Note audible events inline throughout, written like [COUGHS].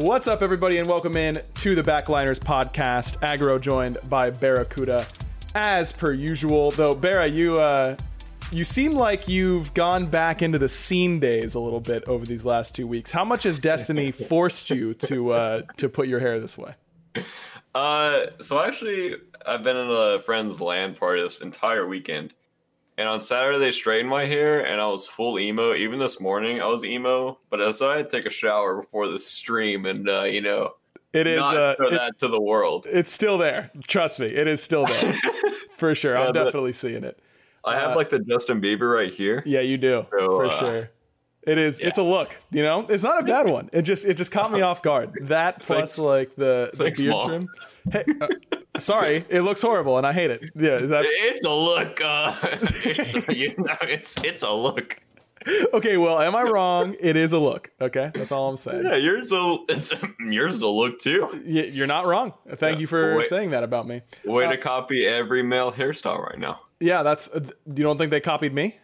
What's up, everybody, and welcome in to the Backliners podcast. Aggro joined by BaRRaCCuDDa, as per usual. Though, Barra, you uh, you seem like you've gone back into the scene days a little bit over these last two weeks. How much has Destiny [LAUGHS] forced you to uh, to put your hair this way? Uh, so actually, I've been in a friend's land party this entire weekend, and on Saturday they straightened my hair, and I was full emo. Even this morning, I was emo, but I decided to take a shower before the stream, and uh, you know, It is not uh, show it- that to the world. it's still there. Trust me, it is still there [LAUGHS] for sure. Yeah, I'm definitely seeing it. I have like the Justin Bieber right here. Yeah, you do So, for uh, sure. It is. It's a look. You know, it's not a bad one. It just it just caught me [LAUGHS] off guard. That plus Thanks. like the, the Thanks, beard Mom. trim. Hey, uh, [LAUGHS] sorry, [LAUGHS] it looks horrible and I hate it. Yeah, is that It's a look. Uh, it's, [LAUGHS] [LAUGHS] you know, it's it's a look. okay? Well, am I wrong? It is a look. Okay, that's all I'm saying. Yeah, yours a it's, yours a look too. You're not wrong. Thank you for Wait. saying that about me. Way Uh, to copy every male hairstyle right now. Yeah, that's. Uh, you don't think they copied me?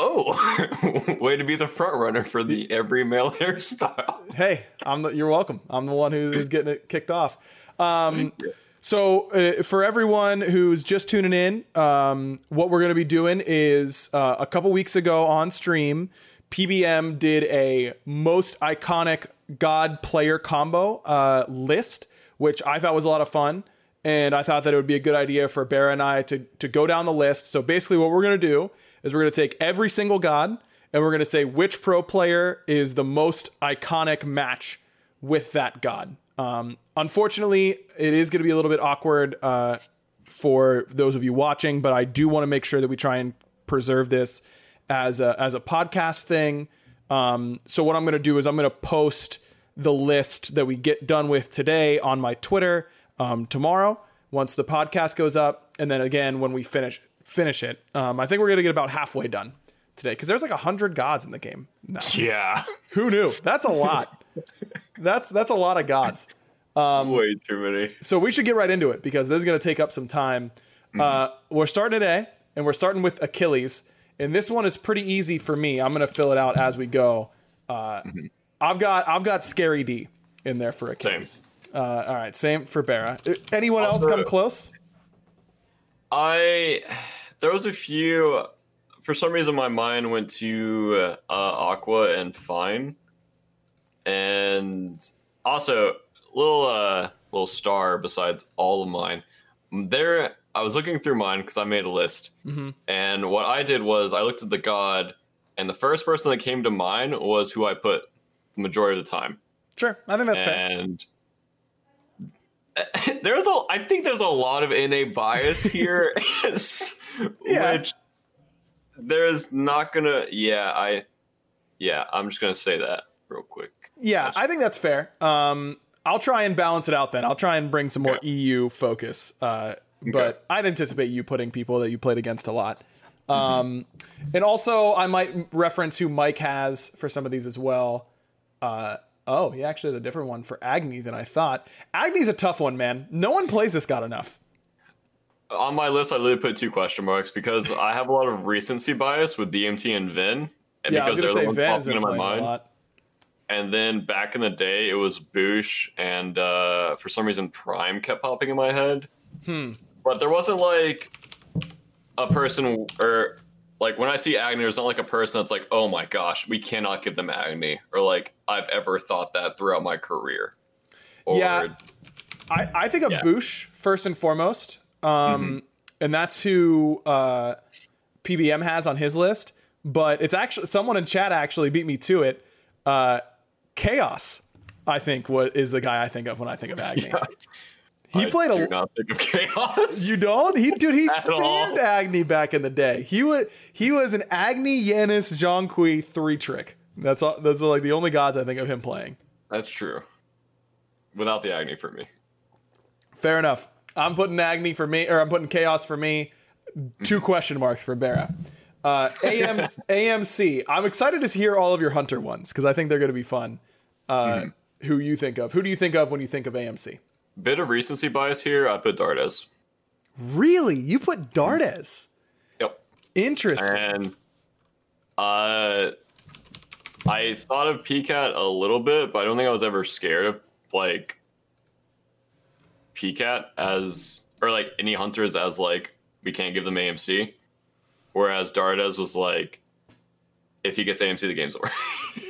Oh, way to be the front runner for the every male hairstyle. Hey, I'm the, you're welcome. I'm the one who is getting it kicked off. Um, so uh, for everyone who's just tuning in, um, what we're going to be doing is uh, a couple weeks ago on stream, PBM did a most iconic God player combo uh, list, which I thought was a lot of fun. And I thought that it would be a good idea for Bear and I to, to go down the list. So basically, what we're going to do is we're going to take every single God and we're going to say which pro player is the most iconic match with that god. Um, unfortunately, it is going to be a little bit awkward uh, for those of you watching, but I do want to make sure that we try and preserve this as a, as a podcast thing. Um, so what I'm going to do is I'm going to post the list that we get done with today on my Twitter um, tomorrow. once the podcast goes up, and then again when we finish finish it. Um, I think we're gonna get about halfway done today because there's like a hundred gods in the game. now. Yeah. Who knew? That's a lot. [LAUGHS] that's that's a lot of gods. Um, Way too many. So we should get right into it because this is going to take up some time. Uh, we're starting today, and we're starting with Achilles, and this one is pretty easy for me. I'm going to fill it out as we go. Uh, I've got I've got Scary D in there for Achilles. Uh, all right, same for Bera. Uh, Anyone else Also- come close? I there was a few. For some reason, my mind went to uh, Aqua and Fine, and also little uh little star besides all of mine. There, I was looking through mine because I made a list, and what I did was I looked at the god, and the first person that came to mind was who I put the majority of the time, Sure, I think that's fair. [LAUGHS] There's a, I think there's a lot of NA bias [LAUGHS] here, [LAUGHS] Yeah. which there's not gonna. Yeah, I, yeah, I'm just gonna say that real quick. Yeah, I think that's fair. Um, I'll try and balance it out then. I'll try and bring some more Okay. EU focus. Uh, but I'd anticipate you putting people that you played against a lot. Um, and also, I might reference who Mike has for some of these as well. Uh, oh, he actually has a different one for Agni than I thought. Agni's a tough one, man. No one plays this god enough. On my list, I literally put two question marks because I have a lot of recency bias with DMT and Vin, and Yeah, because they're the ones has popping been in my mind. And then back in the day, it was Boosh, and uh, for some reason, Prime kept popping in my head. Hmm. But there wasn't like a person, or like when I see Agni, there's not like a person that's like, oh my gosh, we cannot give them Agni, or like I've ever thought that throughout my career. Or, Yeah. I, I think of Yeah. Boosh first and foremost. Um, Mm-hmm. and that's who uh, PBM has on his list. But it's actually someone in chat actually beat me to it. Uh, Chaos, I think, what is the guy I think of when I think of Agni. He I played do a. not think of chaos. You don't? He dude, he [LAUGHS] spammed Agni back in the day. He was he was an Agni Janus Zhong Kui three trick. That's all. That's like the only gods I think of him playing. That's true. Without the Agni for me. Fair enough. I'm putting Agni for me, or I'm putting Chaos for me. Two question marks for Bera. Uh, AM, AMC. [LAUGHS] I'm excited to hear all of your Hunter ones because I think they're going to be fun. Uh, Who you think of? Who do you think of when you think of AMC? Bit of recency bias here. I put Dardes. Really? You put Dardes? Yep. Interesting. And uh, I thought of PCAT a little bit, but I don't think I was ever scared of like PCAT as or like any hunters as like we can't give them AMC. Whereas Dardes was like, if he gets AMC, the game's over. [LAUGHS]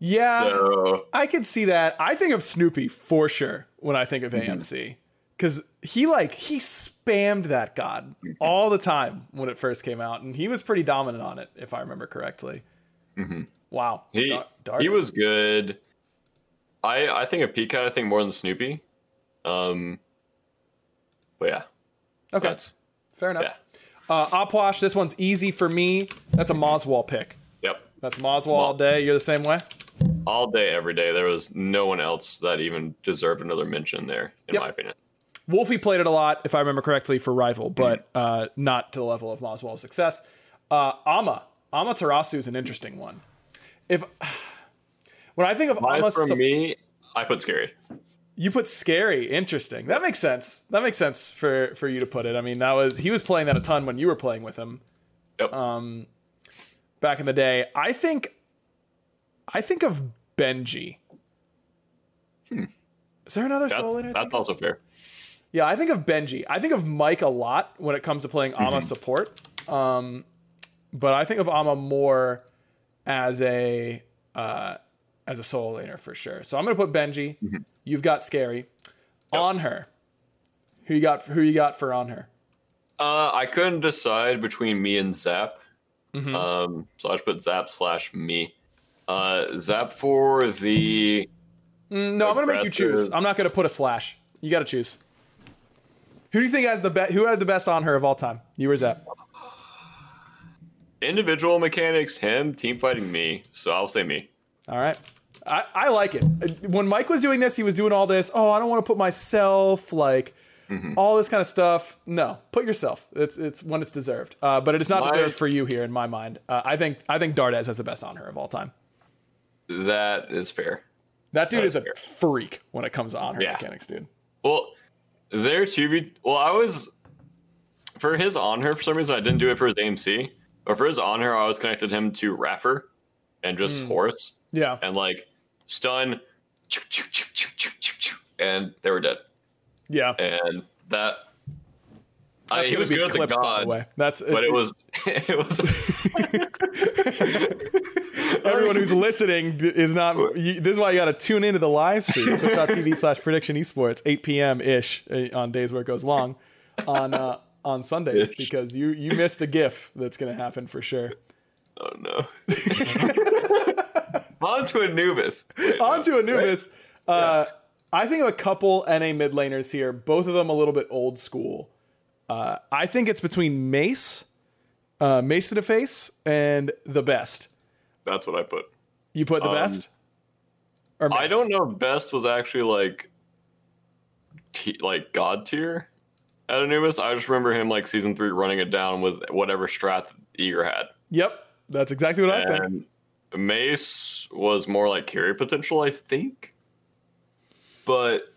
yeah, so I could see that. I think of Snoopy for sure when I think of AMC because he like he spammed that god all the time when it first came out, and he was pretty dominant on it, if I remember correctly. Wow, he Dar- he was good. I I think of PCAT. I think more than Snoopy. Um, but yeah, okay. that's Fair enough. yeah. Uh, Opwash, this one's easy for me. That's a Moswall pick. Yep. That's Moswall all day. You're the same way. All day, every day. There was no one else that even deserved another mention there, in Yep. my opinion. Wolfie played it a lot, if I remember correctly, for Rival, but uh, not to the level of Moswall's success. Uh, Ama. Amaterasu is an interesting one. If [SIGHS] when I think of Mine Ama, for so- me, I put scary. you put scary. Interesting. That makes sense. That makes sense for for you to put it. I mean, that was he was playing that a ton when you were playing with him. Yep. Um, back in the day. I think I think of Benji. Is there another Hmm. that's soul laner? I that's think of? also fair. Yeah, I think of Benji. I think of Mike a lot when it comes to playing Ama Mm-hmm. support. Um, but I think of Ama more as a uh, as a soul laner for sure. So I'm gonna put Benji. Mm-hmm. You've got scary on her. Who you got? Who you got for Anhur? Uh, I couldn't decide between me and Zap. Mm-hmm. Um, so I just put Zap slash me. Uh, Zap for the Mm, No, I'm gonna make you choose. I'm not gonna put a slash. You got to choose. Who do you think has the best? Who had the best Anhur of all time? You or Zap? individual mechanics, him, team fighting me. So I'll say me. All right. I, I like it. When Mike was doing this, he was doing all this. Oh, I don't want to put myself like all this kind of stuff. No, put yourself. It's it's when it's deserved. Uh, but it is not My- deserved for you here in my mind. Uh, I think I think Dardes has the best Anhur of all time. That is fair. That dude is a That's freak when it comes to Anhur Yeah. mechanics, dude. Well, there to be. Well, I was for his Anhur for some reason. I didn't do it for his AMC, but for his Anhur, I was connected him to Raffer and just hmm. Horse Yeah. and like stun, and they were dead. Yeah. And that I, he was good as a clipped, by the god, way. That's but it [LAUGHS] was [LAUGHS] it was. [LAUGHS] [LAUGHS] everyone who's listening is not. You, this is why you got to tune into the live stream. Twitch.tv [LAUGHS] slash prediction esports, 8 p.m. ish uh, on days where it goes long on uh, on Sundays Ish. because you you missed a GIF that's gonna happen for sure. oh no. [LAUGHS] On to Anubis. Wait, On to right? Anubis. Uh, I think of a couple NA mid laners here, both of them a little bit old school. Uh, I think it's between Mace, uh, Mace to the face, and the best. That's what I put. You put the Um, best? Or I don't know if best was actually like t- like god tier at Anubis. I just remember him like season three running it down with whatever strat Eager had. Yep, that's exactly what I think. Mace was more like carry potential, I think. But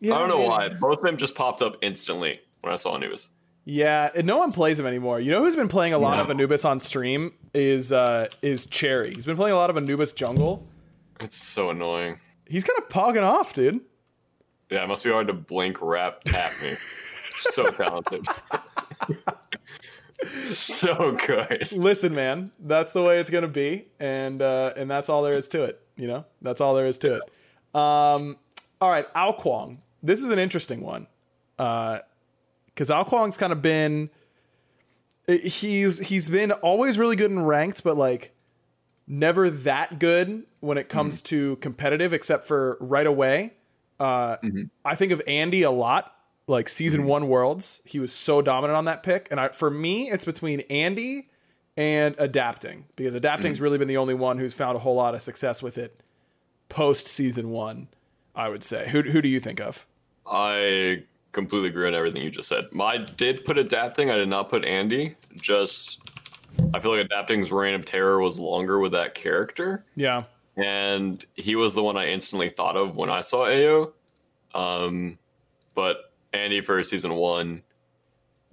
Yeah, I don't know man. why. Both of them just popped up instantly when I saw Anubis. Yeah, and no one plays him anymore. You know who's been playing a lot of Anubis on stream is uh is Cherry. He's been playing a lot of Anubis jungle. It's so annoying. He's kind of pogging off, dude. Yeah, it must be hard to blink, rap, tap me. [LAUGHS] so talented. [LAUGHS] so good. Listen, man, that's the way it's gonna be, and uh, and that's all there is to it. You know, that's all there is to it. Um, all right, Kuang. This is an interesting one, because Ao Kuang's kind of been eh, he's he's been always really good in ranked, but like never that good when it comes mm-hmm. to competitive, except for right away. Uh, mm-hmm. I think of Andy a lot. Like season mm-hmm. one worlds, he was so dominant on that pick, and I, for me, it's between Andy and adapting because adapting's really been the only one who's found a whole lot of success with it post season one. I would say. Who who do you think of? I completely agree on everything you just said. I did put adapting. I did not put Andy. Just I feel like adapting's reign of terror was longer with that character, Yeah, and he was the one I instantly thought of when I saw Ao. Um, but Andy for season one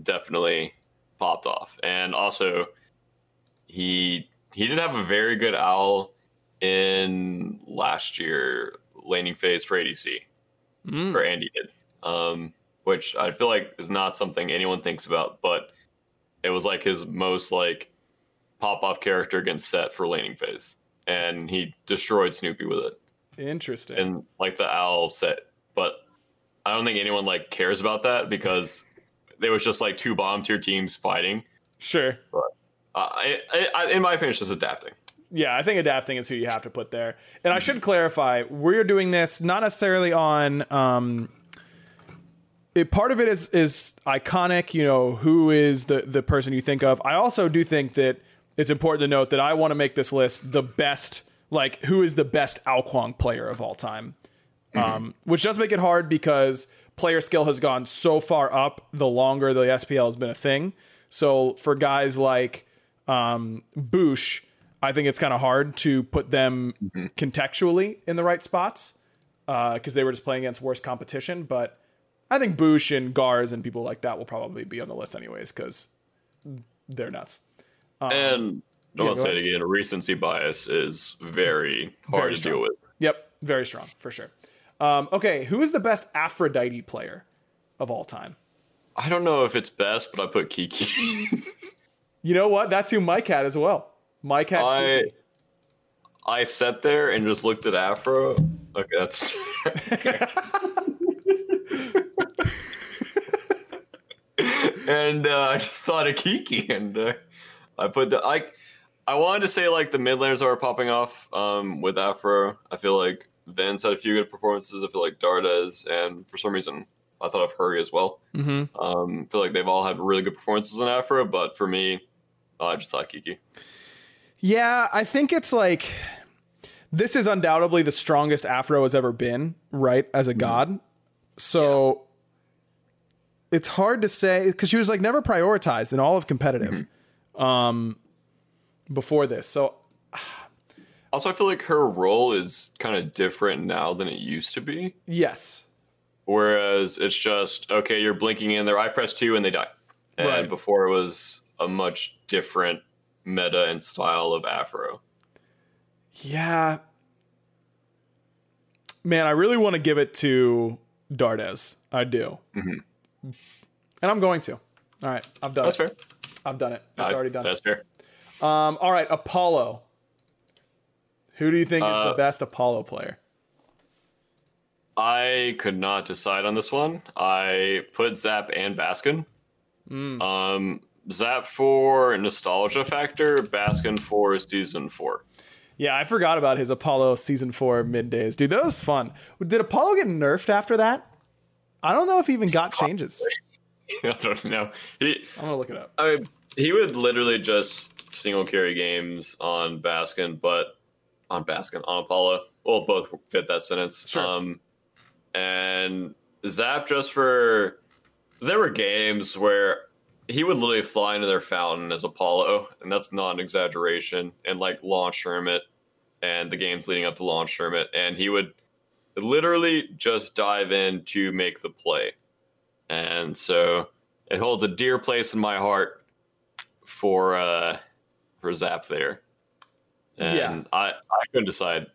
definitely popped off, and also he he did have a very good owl in last year laning phase for ADC Mm. or Andy did, um, which I feel like is not something anyone thinks about, but it was like his most like pop off character against set for laning phase, and he destroyed Snoopy with it, interesting. and like the owl set. But I don't think anyone like cares about that because [LAUGHS] there was just like two bomb tier teams fighting. sure. Uh, I, I, I, in my opinion, it's just adapting. Yeah, I think adapting is who you have to put there. And I should clarify, we're doing this not necessarily on um it, part of it is is iconic, you know, who is the the person you think of. I also do think that it's important to note that I want to make this list the best like who is the best Kuang player of all time. Um, which does make it hard because player skill has gone so far up the longer the SPL has been a thing. So for guys like um, Boosh, I think it's kind of hard to put them contextually in the right spots because they were just playing against worse competition. But I think Boosh and Gars and people like that will probably be on the list anyways because they're nuts. and I yeah, want to say it again, recency bias is very hard Very to strong. deal with. Yep, very strong for sure. Um, okay, who is the best Aphrodite player of all time? I don't know if it's best, but I put Kiki. [LAUGHS] You know what? That's who Mike had as well. Mike had. I Kiki. I sat there and just looked at Afro. Okay, that's [LAUGHS] [LAUGHS] and uh, I just thought of Kiki, and uh, I put the I I wanted to say like the mid laners are popping off um, with Afro. I feel like Vince had a few good performances. I feel like Dardes, and for some reason I thought of Hurry as well. Mm-hmm. Um, I feel like they've all had really good performances in Afro, but for me, I just thought Kiki. Yeah, I think it's like this is undoubtedly the strongest Afro has ever been, right? As a god. So it's hard to say because she was like never prioritized in all of competitive um, before this. So [SIGHS] Also, I feel like her role is kind of different now than it used to be. yes, Whereas it's just okay, you're blinking in there. I press two and they die. And Right. before it was a much different meta and style of Afro. yeah, man, I really want to give it to Dardes. I do, and I'm going to. All right, I've done That's it. That's fair. I've done it. It's I- already done. That's fair. Um, all right, Apollo. Who do you think is the Uh, best Apollo player? I could not decide on this one. I put Zap and Baskin. Hmm. Um, Zap for nostalgia factor, Baskin for season four. Yeah, I forgot about his Apollo season four middays. Dude, that was fun. Did Apollo get nerfed after that? I don't know if he even got [LAUGHS] changes. I don't know. He, I'm gonna look it up. I mean, he would literally just single carry games on Baskin, but on Baskin on Apollo. Well, both fit that sentence. Sure. Um, and Zap just for there were games where he would literally fly into their fountain as Apollo, and that's not an exaggeration. And like launch Hermit and the games leading up to launch Hermit, and he would literally just dive in to make the play. And so it holds a dear place in my heart for uh for Zap there. And Yeah. I I couldn't decide.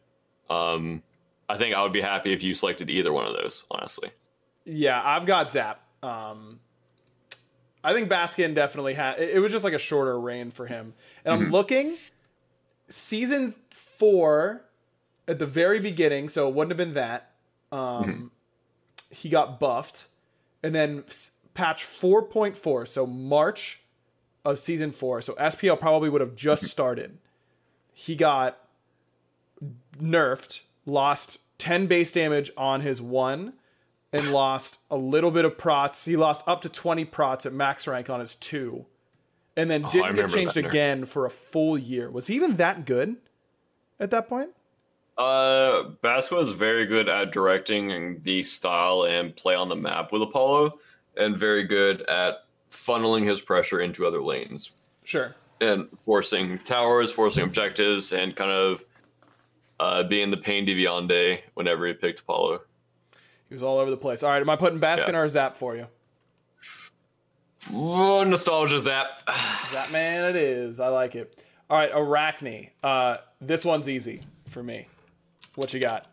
Um I think I would be happy if you selected either one of those, honestly. Yeah, I've got Zap. Um, I think Baskin definitely had. It, it was just like a shorter reign for him. And I'm looking, season four, at the very beginning, so it wouldn't have been that. Um, He got buffed, and then patch 4.4, so March of season four. So SPL probably would have just started. He got nerfed, lost 10 base damage on his one, and lost a little bit of prots. He lost up to 20 prots at max rank on his two, and then didn't get changed nerf. again for a full year. Was he even that good at that point? Uh Basco is very good at directing the style and play on the map with Apollo, and very good at funneling his pressure into other lanes. Sure. and forcing towers, forcing objectives, and kind of uh, being the pain de viande whenever he picked Apollo. He was all over the place. All right, am I putting Baskin Yeah. or Zap for you? Oh, nostalgia zap. [SIGHS] Zap man, it is. I like it. All right, Arachne. Uh, this one's easy for me. What you got?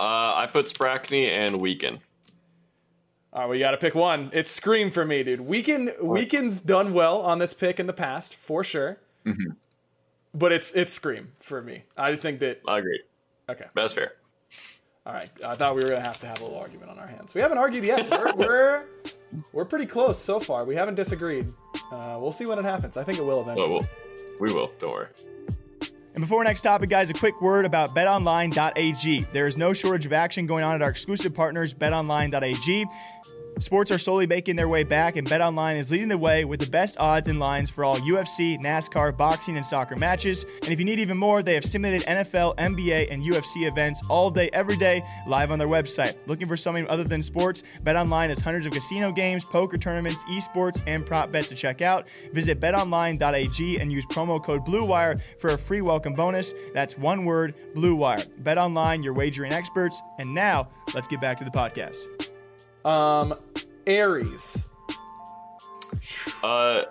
Uh, I put Sprackney and Weaken. All right, we got to pick one. It's Scream for me, dude. Weekend Weekend's done well on this pick in the past, for sure. But it's it's Scream for me. I just think that I agree. okay. That's fair. All right, I thought we were gonna have to have a little argument on our hands. We haven't argued yet. We're [LAUGHS] we're, we're pretty close so far. We haven't disagreed. Uh, we'll see when it happens. I think it will eventually. Oh, we'll, we will. Don't worry. And before our next topic, guys, a quick word about betonline.ag. There is no shortage of action going on at our exclusive partners, betonline.ag. Sports are slowly making their way back, and BetOnline is leading the way with the best odds and lines for all UFC, NASCAR, boxing, and soccer matches. And if you need even more, they have simulated NFL, NBA, and UFC events all day, every day, live on their website. Looking for something other than sports? BetOnline has hundreds of casino games, poker tournaments, esports, and prop bets to check out. Visit betonline.ag and use promo code BLUEWIRE for a free welcome bonus. That's one word, BLUEWIRE. BetOnline, your wagering experts. And now, let's get back to the podcast. Um, Ares. Uh,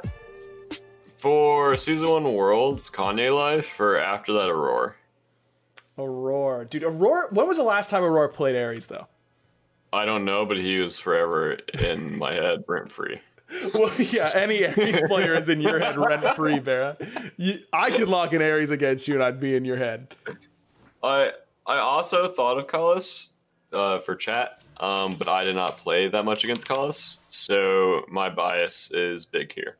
for season one Worlds, Kanye Life, for after that Aurora. Aurora, dude. Aurora. When was the last time Aurora played Ares though? I don't know, but he was forever in my head, rent free. [LAUGHS] Well, yeah, any Ares player is in your head rent free, Vera. You, I could lock an Ares against you, and I'd be in your head. I I also thought of Collis uh, for chat, um, but I did not play that much against Collis, so my bias is big here.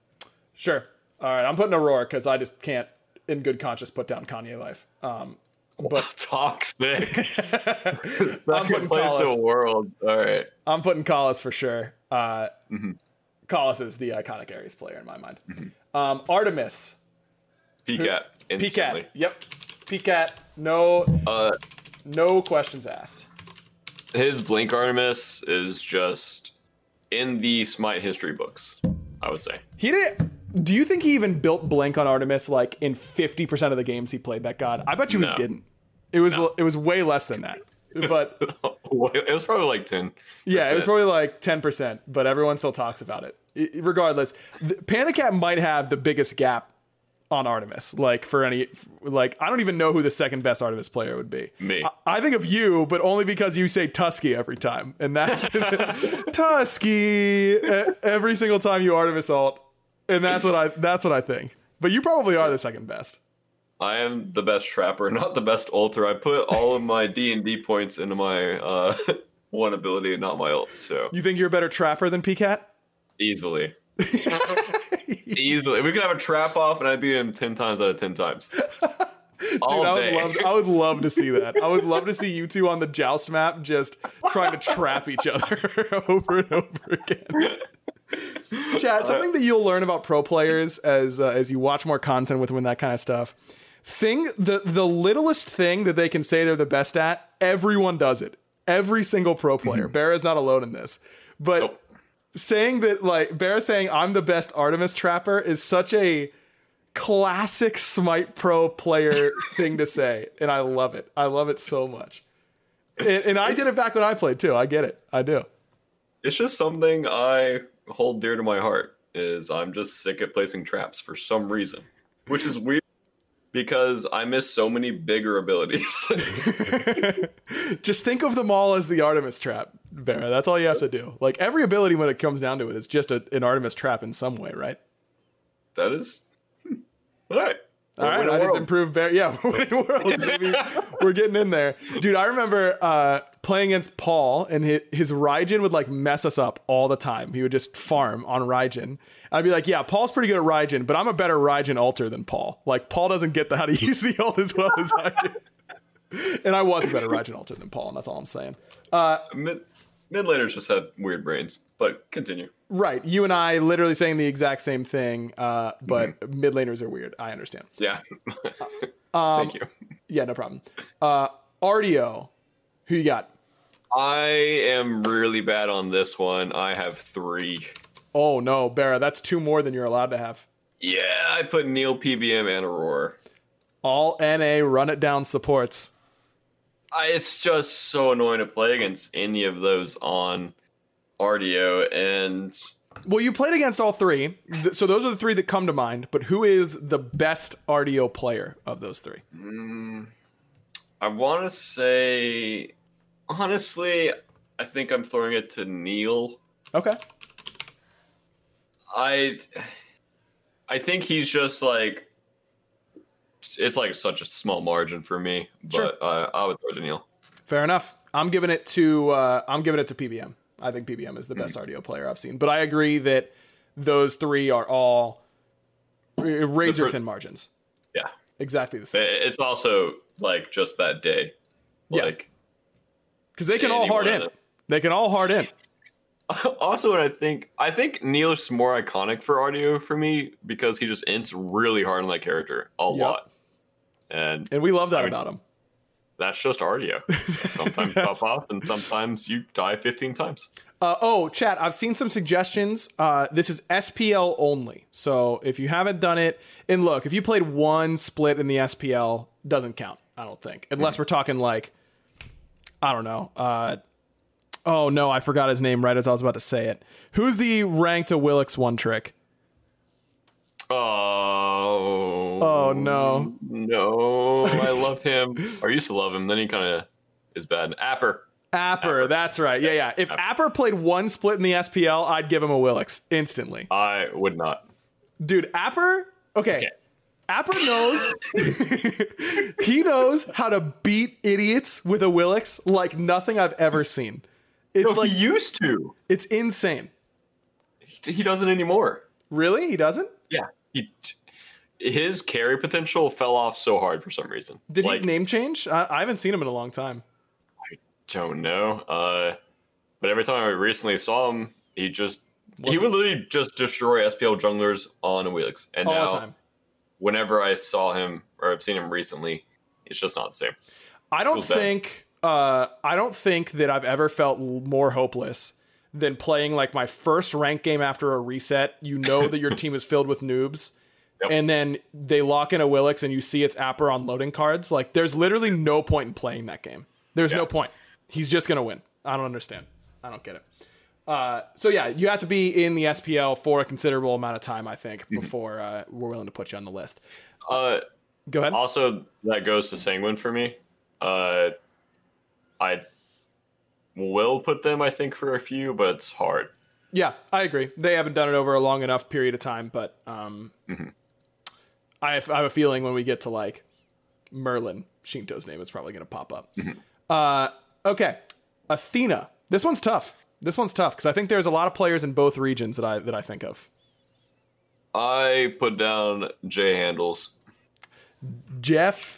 Sure. All right, I'm putting Aurora because I just can't, in good conscience, put down Kanye Life. Um, but [LAUGHS] Toxic. [LAUGHS] I'm putting place Collis. world. All right. I'm putting Collis for sure. Uh, Collis is the iconic Ares player in my mind. Um, Artemis. PCAT. PCAT. Yep. PCAT. No, Uh, no questions asked. His Blink Artemis is just in the Smite history books. I would say. He did. Do you think he even built Blink on Artemis like in fifty percent of the games he played that god? I bet you No. he didn't. It was it was way less than that. [LAUGHS] But it was probably like ten. yeah, it was probably like ten percent. But everyone still talks about it. Regardless, the, Panic might have the biggest gap on Artemis. Like for any, like I don't even know who the second best Artemis player would be. Me. I, I think of you, but only because you say Tusky every time, and that's [LAUGHS] Tusky every single time you Artemis alt, and that's what I that's what I think. But you probably are the second best. I am the best trapper, not the best ulter. I put all of my D and D points into my uh, [LAUGHS] one ability, not my ult. So You think you're a better trapper than PCAT? easily, [LAUGHS] easily, we could have a trap off, and I'd beat him ten times out of ten times. [LAUGHS] Dude, I would love I would love to see that. I would love to see you two on the joust map just trying to trap each other [LAUGHS] over and over again. Chad, something that you'll learn about pro players as uh, as you watch more content with them and that kind of stuff. Thing the the littlest thing that they can say they're the best at, everyone does it. Every single pro player. Bear is not alone in this. But Nope. Saying that like Bear saying I'm the best Artemis trapper is such a classic Smite Pro player [LAUGHS] thing to say, and I love it. I love it so much. And, and I did it back when I played too. I get it. I do. It's just something I hold dear to my heart. Is I'm just sick at placing traps for some reason, which is weird because I miss so many bigger abilities. [LAUGHS] [LAUGHS] Just think of them all as the Artemis trap, Vera. That's all you have to do. Like every ability, when it comes down to it, is just a, an Artemis trap in some way, right? that is hmm. all right. All right, I just improved. Bear. Yeah, we're winning worlds, baby. we're getting in there, dude. I remember uh, playing against Paul, and his, his Raijin would like mess us up all the time. He would just farm on Raijin. I'd be like, "Yeah, Paul's pretty good at Raijin, but I'm a better Raijin alter than Paul. Like, Paul doesn't get the, how to [LAUGHS] use the ult as well as I do." And I was a better Raijin alter than Paul, and that's all I'm saying. Mid mid laners just have weird brains, but continue. Right, you and I literally saying the exact same thing, uh, but mid laners are weird. I understand. Yeah. [LAUGHS] Um, Thank you. Yeah, no problem. Uh, Artio, who you got? I am really bad on this one. I have three. Oh no, Barra, that's two more than you're allowed to have. Yeah, I put Neil, PBM, and Aurora. All NA run it down supports. I, it's just so annoying to play against any of those on Artio, and Well, you played against all three, so those are the three that come to mind. But who is the best Artio player of those three? Mm, I want to say, honestly, I think I'm throwing it to Neil. Okay, I, I think he's just like, it's like such a small margin for me, but Sure. uh, I would throw Neil. fair enough. I'm giving it to uh, I'm giving it to PBM. I think PBM is the best Artio player I've seen. But I agree that those three are all razor thin margins. Yeah, Exactly the same. it's also like just that day, Yeah. like. Because they can all hard in. They can all hard in. [LAUGHS] Also, what I think, I think Neil's more iconic for Artio for me because he just ints really hard on that character a Yep. lot, and And we love that about him. That's just Artio. Sometimes [LAUGHS] pop off, and sometimes you die fifteen times. Uh, oh, chat, I've seen some suggestions. Uh, this is SPL only. So if you haven't done it, and look, if you played one split in the SPL, doesn't count, I don't think. Unless we're talking like, I don't know. Uh, oh, no, I forgot his name right as I was about to say it. Who's the ranked to Willix one trick? Oh, Oh, no. no! I love him. or used to love him. Then he kind of is bad. Apper. Apper, that's right. Yeah, yeah. If Apper played one split in the SPL, I'd give him Awilix instantly. I would not. Dude, Apper, okay. Okay. Apper knows [LAUGHS] he knows how to beat idiots with Awilix like nothing I've ever seen. It's No, like he used to. it's insane. He, he doesn't anymore. Really? He doesn't? Yeah. He. His carry potential fell off so hard for some reason. Did like, he name change? I, I haven't seen him in a long time. I don't know. Uh, but every time I recently saw him, he just he would literally just destroy SPL junglers on Awilix. And All now, time. whenever I saw him or I've seen him recently, it's just not the same. I don't think uh, I don't think that I've ever felt more hopeless than playing like my first rank game after a reset. You know that your [LAUGHS] team is filled with noobs. Yep. And then they lock in Awilix and you see its Apper on loading cards. Like, there's literally no point in playing that game. There's no point. He's just going to win. I don't understand. I don't get it. Uh, so, yeah, you have to be in the SPL for a considerable amount of time, I think, Mm-hmm. before uh, we're willing to put you on the list. Uh, Go ahead. also, that goes to Sanguine for me. Uh, I will put them, I think, for a few, but it's hard. Yeah, I agree. They haven't done it over a long enough period of time, but um, I, have, I have a feeling when we get to like Merlin, Shinto's name is probably going to pop up. Uh, okay, Athena. This one's tough. This one's tough because I think there's a lot of players in both regions that I that I think of. I put down J handles. Jeff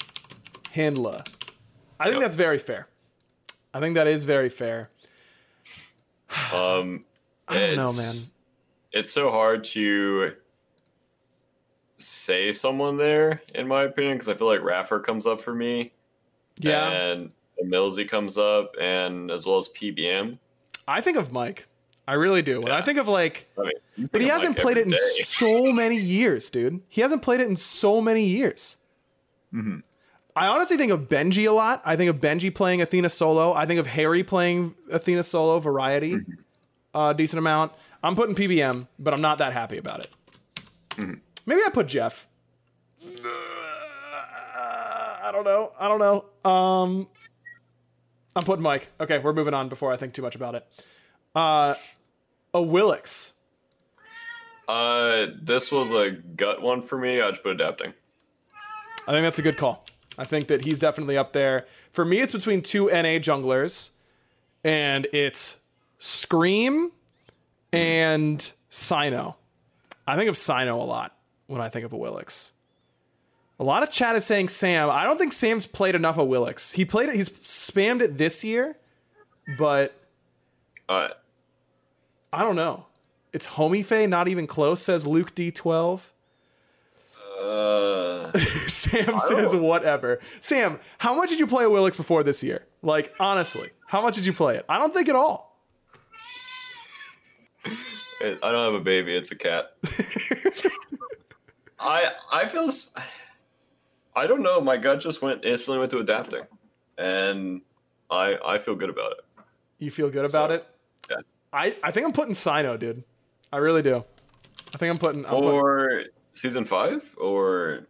Hindla. I think Yep. that's very fair. I think that is very fair. Um, [SIGHS] I don't know, man. It's so hard to say someone there, in my opinion, because I feel like Raffer comes up for me, Yeah, and Millsy comes up, and as well as PBM. I think of Mike. I really do. When I think of like I mean, you But he hasn't like, played it every in so many years, dude. He hasn't played it in so many years. Mm-hmm. I honestly think of Benji a lot. I think of Benji playing Athena solo. I think of Harry playing Athena solo variety Mm-hmm. a decent amount. I'm putting PBM, but I'm not that happy about it. Mm-hmm. Maybe I put Jeff. I don't know. I don't know. Um, I'm putting Mike. Okay, we're moving on before I think too much about it. Uh, Awilix. Uh, this was a gut one for me. I just put adapting. I think that's a good call. I think that he's definitely up there. For me, it's between two NA junglers, and it's Scream and Sino. I think of Sino a lot when I think of Awilix. A lot of chat is saying Sam. I don't think Sam's played enough of Willix. He played it. He's spammed it this year, but Uh, I don't know. It's Homie Faye, not even close. Says Luke D12. uh, [LAUGHS] Sam says whatever. Sam, how much did you play Awilix before this year? Like honestly, how much did you play it? I don't think at all. [LAUGHS] I don't have a baby. It's a cat. [LAUGHS] I I feel. I don't know. My gut just went instantly went to adapting, and I I feel good about it. You feel good about it? Yeah. I, I think I'm putting Sino, dude. I really do. I think I'm putting. I'm putting For season five or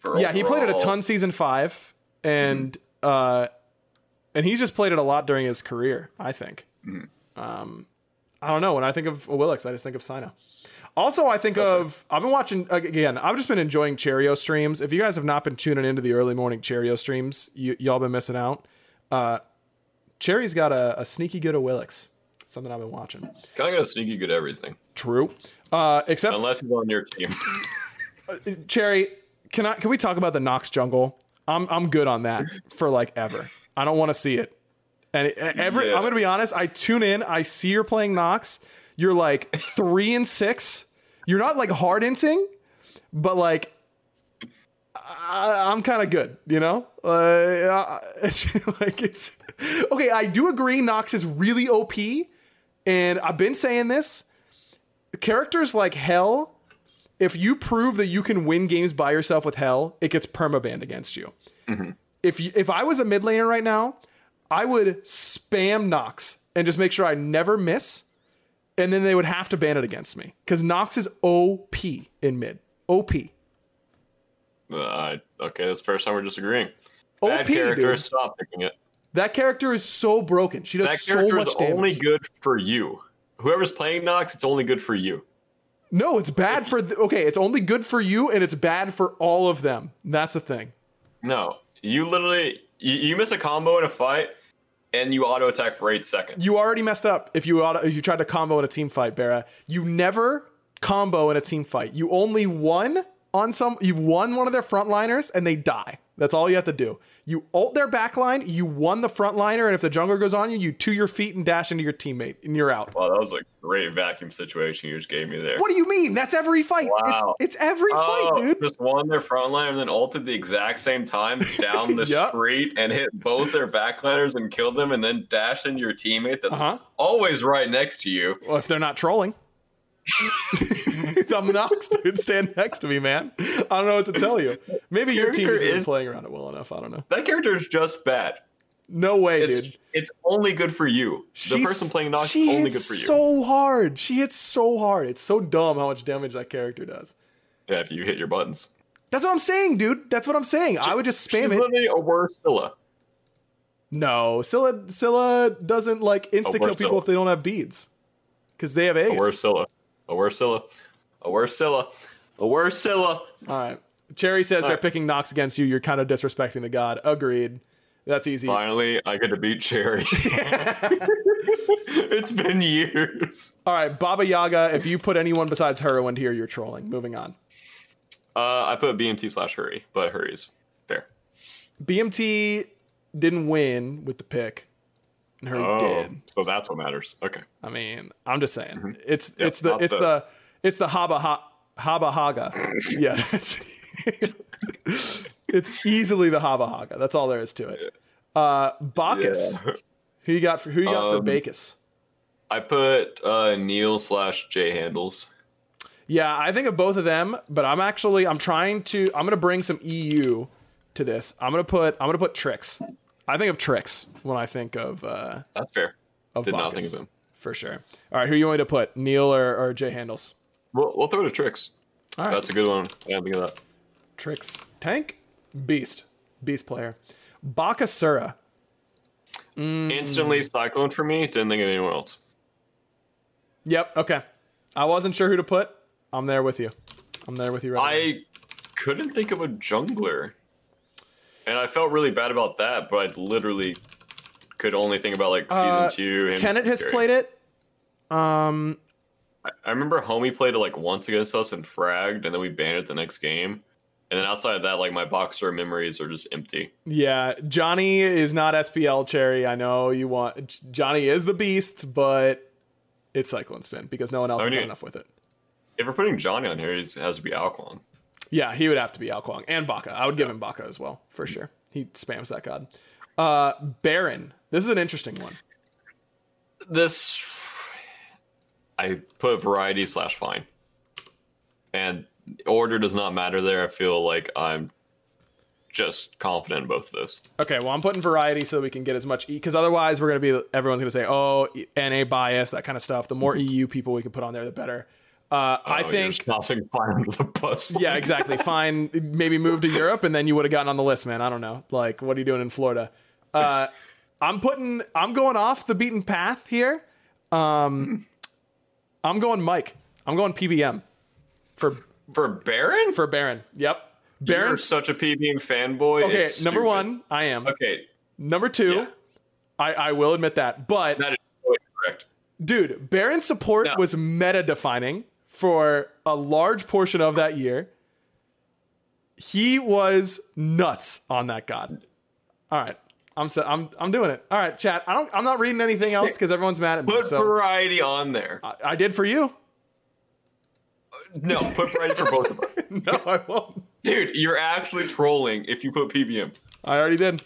for yeah, he played it a ton season five, and uh, and he's just played it a lot during his career. I think. Um, I don't know. When I think of Willix, I just think of Sino. Also, I think of I've been watching again. I've just been enjoying Cheerio streams. If you guys have not been tuning into the early morning Cheerio streams, you, y'all been missing out. Uh, Cherry's got a, a sneaky good of Willix. Something I've been watching. Kind of got a sneaky good everything, True. Uh, except unless he's on your team. [LAUGHS] Cherry, can I can we talk about the Nox jungle? I'm I'm good on that for like ever. I don't want to see it. And every Yeah. I'm gonna be honest. I tune in. I see you're playing Nox. You're like three and six. You're not like hard inting, but like I, I'm kind of good. You know, uh, [LAUGHS] it's like it's okay. I do agree. Nox is really OP, and I've been saying this. Characters like Hel if you prove that you can win games by yourself with Hel, it gets permabanned against you. If you, if I was a mid laner right now, I would spam Nox and just make sure I never miss, and then they would have to ban it against me because Nox is OP in mid. OP. Uh, okay, that's the first time we're disagreeing. OP, character, dude. stop picking it. That character is so broken. She does That so character much is damage. only good for you. Whoever's playing Nox, it's only good for you. no, it's bad for. The, okay, it's only good for you, and it's bad for all of them. That's the thing. No, you literally you, you miss a combo in a fight, and you auto attack for eight seconds. You already messed up if you auto, if you tried to combo in a team fight, Barra. You never combo in a team fight. You only won on some. You won one of their frontliners, and they die. That's all you have to do. You ult their backline, you won the frontliner, and if the jungler goes on you, you to your feet and dash into your teammate, and you're out. Wow, that was a great vacuum situation you just gave me there. What do you mean? That's every fight. Wow. It's, it's every Oh, fight, dude. Just won their front line and then ulted the exact same time [LAUGHS] down the Yep. street and hit both their backliners and killed them and then dashed into your teammate that's Uh-huh. always right next to you. Well, if they're not trolling. [LAUGHS] I'm Nox, dude. Stand next to me, man. I don't know what to tell you. Maybe your team isn't is- playing around it well enough. I don't know. That character is just bad. No way, It's dude. it's only good for you. The She's- person playing Nox she is only good for you. so hard. She hits so hard. It's so dumb how much damage that character does. yeah, if you hit your buttons. That's what I'm saying, dude. That's what I'm saying. I would just She's spam it. literally a worse Scylla. No, Scylla Scylla doesn't like insta kill people if they don't have beads. Because they have A worse. Scylla. A Scylla. A Scylla. A Scylla. All right. Cherry says they're right. picking Nox against you. You're kind of disrespecting the god. Agreed. That's easy. Finally, I get to beat Cherry. [LAUGHS] it's been years. All right, Baba Yaga. If you put anyone besides her into here, you're trolling. Moving on. Uh, I put BMT slash Hurry, but Hurry's fair. BMT didn't win with the pick, and her Oh, did. so that's what matters. Okay. I mean, I'm just saying. Mm-hmm. It's Yep, it's the it's the- the it's the haba ha, haba haga. [LAUGHS] yeah. It's, [LAUGHS] it's easily the haba haga. That's all there is to it. Uh, Bacchus. Yeah. Who you got for who you got for Um, Bacchus? I put uh, Neil slash J handles. Yeah, I think of both of them, but I'm actually I'm trying to I'm gonna bring some EU to this. I'm gonna put I'm gonna put tricks. I think of tricks when I think of uh That's fair. of Did not think of him. for sure. All right, who are you want me to put? Neil or, or Jay Handles? We'll, we'll throw to tricks. All right, That's a good one. I didn't think of that. tricks. Tank, beast, beast player. Bakasura. Mm. Instantly Cyclone for me. Didn't think of anyone else. Yep. Okay. I wasn't sure who to put. I'm there with you. I'm there with you right now. I couldn't think of a jungler. And I felt really bad about that, but I literally could only think about like season Uh, two. Kenneth has played it. Um, I, I remember Homie played it like once against us and fragged, and then we banned it the next game. And then outside of that, like my boxer memories are just empty. Yeah, Johnny is not SPL Cherry. I know you want Johnny is the beast, but it's Cyclone Spin because no one else I has mean- done enough with it. If we're putting Johnny on here, he has to be Ao Kuang. Yeah, he would have to be Ao Kuang and Baka. I would give him Baka as well for sure. He spams that god. Uh, Baron. This is an interesting one. This I put variety slash fine, and order does not matter there. I feel like I'm just confident in both of those. Okay, well I'm putting variety so we can get as much E because otherwise we're gonna be everyone's gonna say oh NA bias that kind of stuff. The more EU people we can put on there, the better. Uh, I Oh, you're think fine under the bus. yeah, exactly. [LAUGHS] Fine. Maybe move to Europe and then you would have gotten on the list, man. I don't know. Like, what are you doing in Florida? Uh, I'm putting, I'm going off the beaten path here. Um, I'm going Mike. I'm going PBM for for Baron. for Baron. Yep. You're Baron. such a PBM fanboy. Okay, it's number stupid. one, I am. Okay, Number two, Yeah. I, I will admit that. But that is totally correct. dude, Baron's support No. was meta defining for a large portion of that year. He was nuts on that god. All right. I'm so, I'm I'm doing it. All right, chat. I don't I'm not reading anything else because everyone's mad at me. Put So variety on there. I, I did for you. No, put variety for both of us. [LAUGHS] No, I won't. Dude, you're actually trolling if you put PBM. I already did.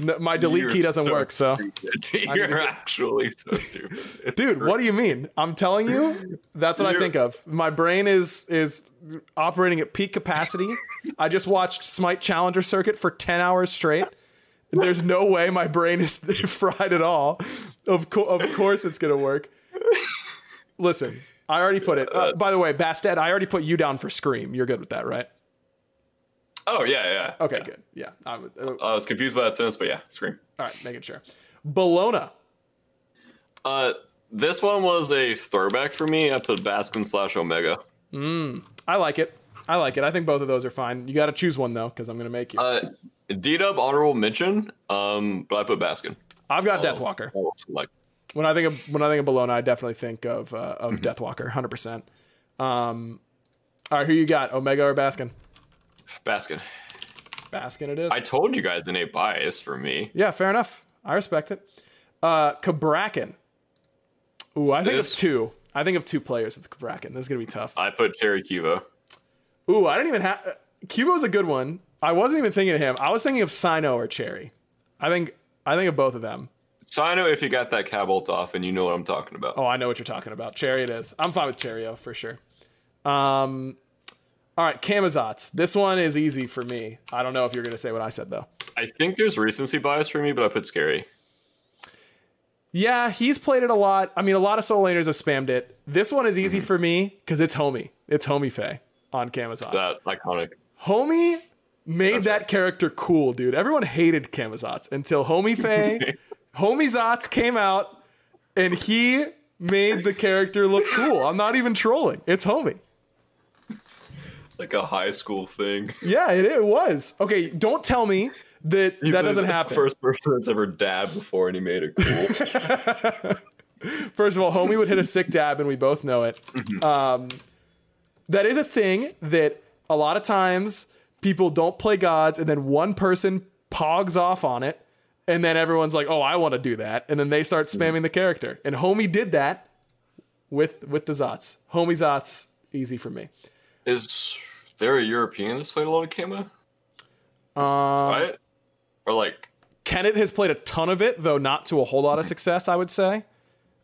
No, my delete You're key doesn't so work, so stupid. [LAUGHS] You're actually so stupid. Dude, what do you mean? I'm telling you, that's what I You're- think of. My brain is is operating at peak capacity. I just watched Smite Challenger Circuit for 10 hours straight. There's no way my brain is [LAUGHS] fried at all. Of co- of course it's gonna work. Listen, I already put it. Uh, by the way, Bastet, I already put you down for Scream. You're good with that, right? Oh yeah, yeah. Okay, good. Yeah, I would, uh, I was confused by that sentence, but yeah, scream. all right, making sure. Bellona. Uh, this one was a throwback for me. I put Baskin slash Omega. I like it. I like it. I think both of those are fine. You got to choose one though, because I'm gonna make you. Uh, D Dub honorable mention. Um, but I put Baskin. I've got Deathwalker. Oh, like When I think of when I think of Bellona, I definitely think of uh, of Mm-hmm. Deathwalker, hundred percent. Um, all right, who you got? Omega or Baskin? Baskin. Baskin it is. I told you guys innate bias for me. yeah, fair enough. I respect it. Uh, Cabrakan. Ooh, I think This- of two. I think of two players with Cabrakan. This is gonna be tough. I put Cherry Kivo. Ooh, I didn't even have. Uh, Cubo's a good one. I wasn't even thinking of him. I was thinking of Sino or Cherry. I think I think of both of them. Sino if you got that Cabolt off and you know what I'm talking about. Oh, I know what you're talking about. Cherry it is. I'm fine with Cherio for sure. Um, all right, Camazotz. This one is easy for me. I don't know if you're gonna say what I said though. I think there's recency bias for me, but I put Scary. Yeah, he's played it a lot. I mean, a lot of soul laners have spammed it. This one is easy mm-hmm. for me because it's Homie. It's Homie Faye on Camazotz. That iconic. Homie made that character cool, dude. Everyone hated Camazotz until Homie [LAUGHS] Faye, Homie Zots came out and he made the character look cool. I'm not even trolling. It's Homie. Like a high school thing. [LAUGHS] Yeah, it, it was. Okay, don't tell me that that doesn't the happen. First person that's ever dabbed before and he made it cool. [LAUGHS] First of all, homie would hit a sick dab, and we both know it. Um, that is a thing that a lot of times people don't play gods, and then one person pogs off on it, and then everyone's like, "Oh, I want to do that," and then they start spamming the character. And homie did that with with the Zots. Homie Zots, easy for me. Is there a European that's played a lot of Kama? Um, right? Or like Kenneth has played a ton of it, though not to a whole lot of success. I would say.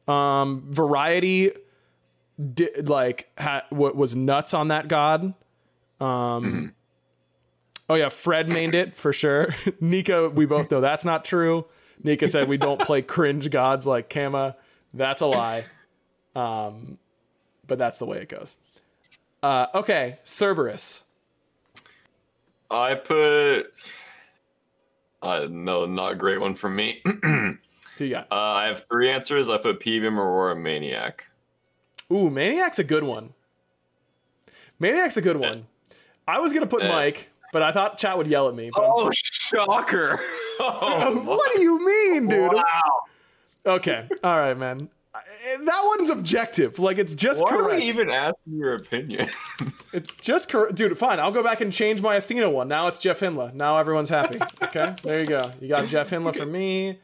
Um, Variety did like ha, what was nuts on that god. Um, oh yeah, Fred mained it for sure. [LAUGHS] Nika, we both know that's not true. Nika said we don't play cringe gods like Kama. That's a lie. Um, but that's the way it goes. Uh, okay, Cerberus. I put uh no, not a great one from me. uh, [CLEARS THROAT] Who you got? I have three answers. I put PBM, Aurora, Maniac. Ooh, Maniac's a good one. Maniac's a good one. I was gonna put Uh, Mike, but I thought chat would yell at me. Oh shocker. [LAUGHS] oh, [LAUGHS] what do you mean, dude? wow. Okay, all right, man. That one's objective. Like it's just Why are correct. we even asking your opinion? [LAUGHS] It's just correct, dude. Fine, I'll go back and change my Athena one. Now it's Jeff Hindla. Now everyone's happy. [LAUGHS] Okay, there you go. You got Jeff Hindla for me.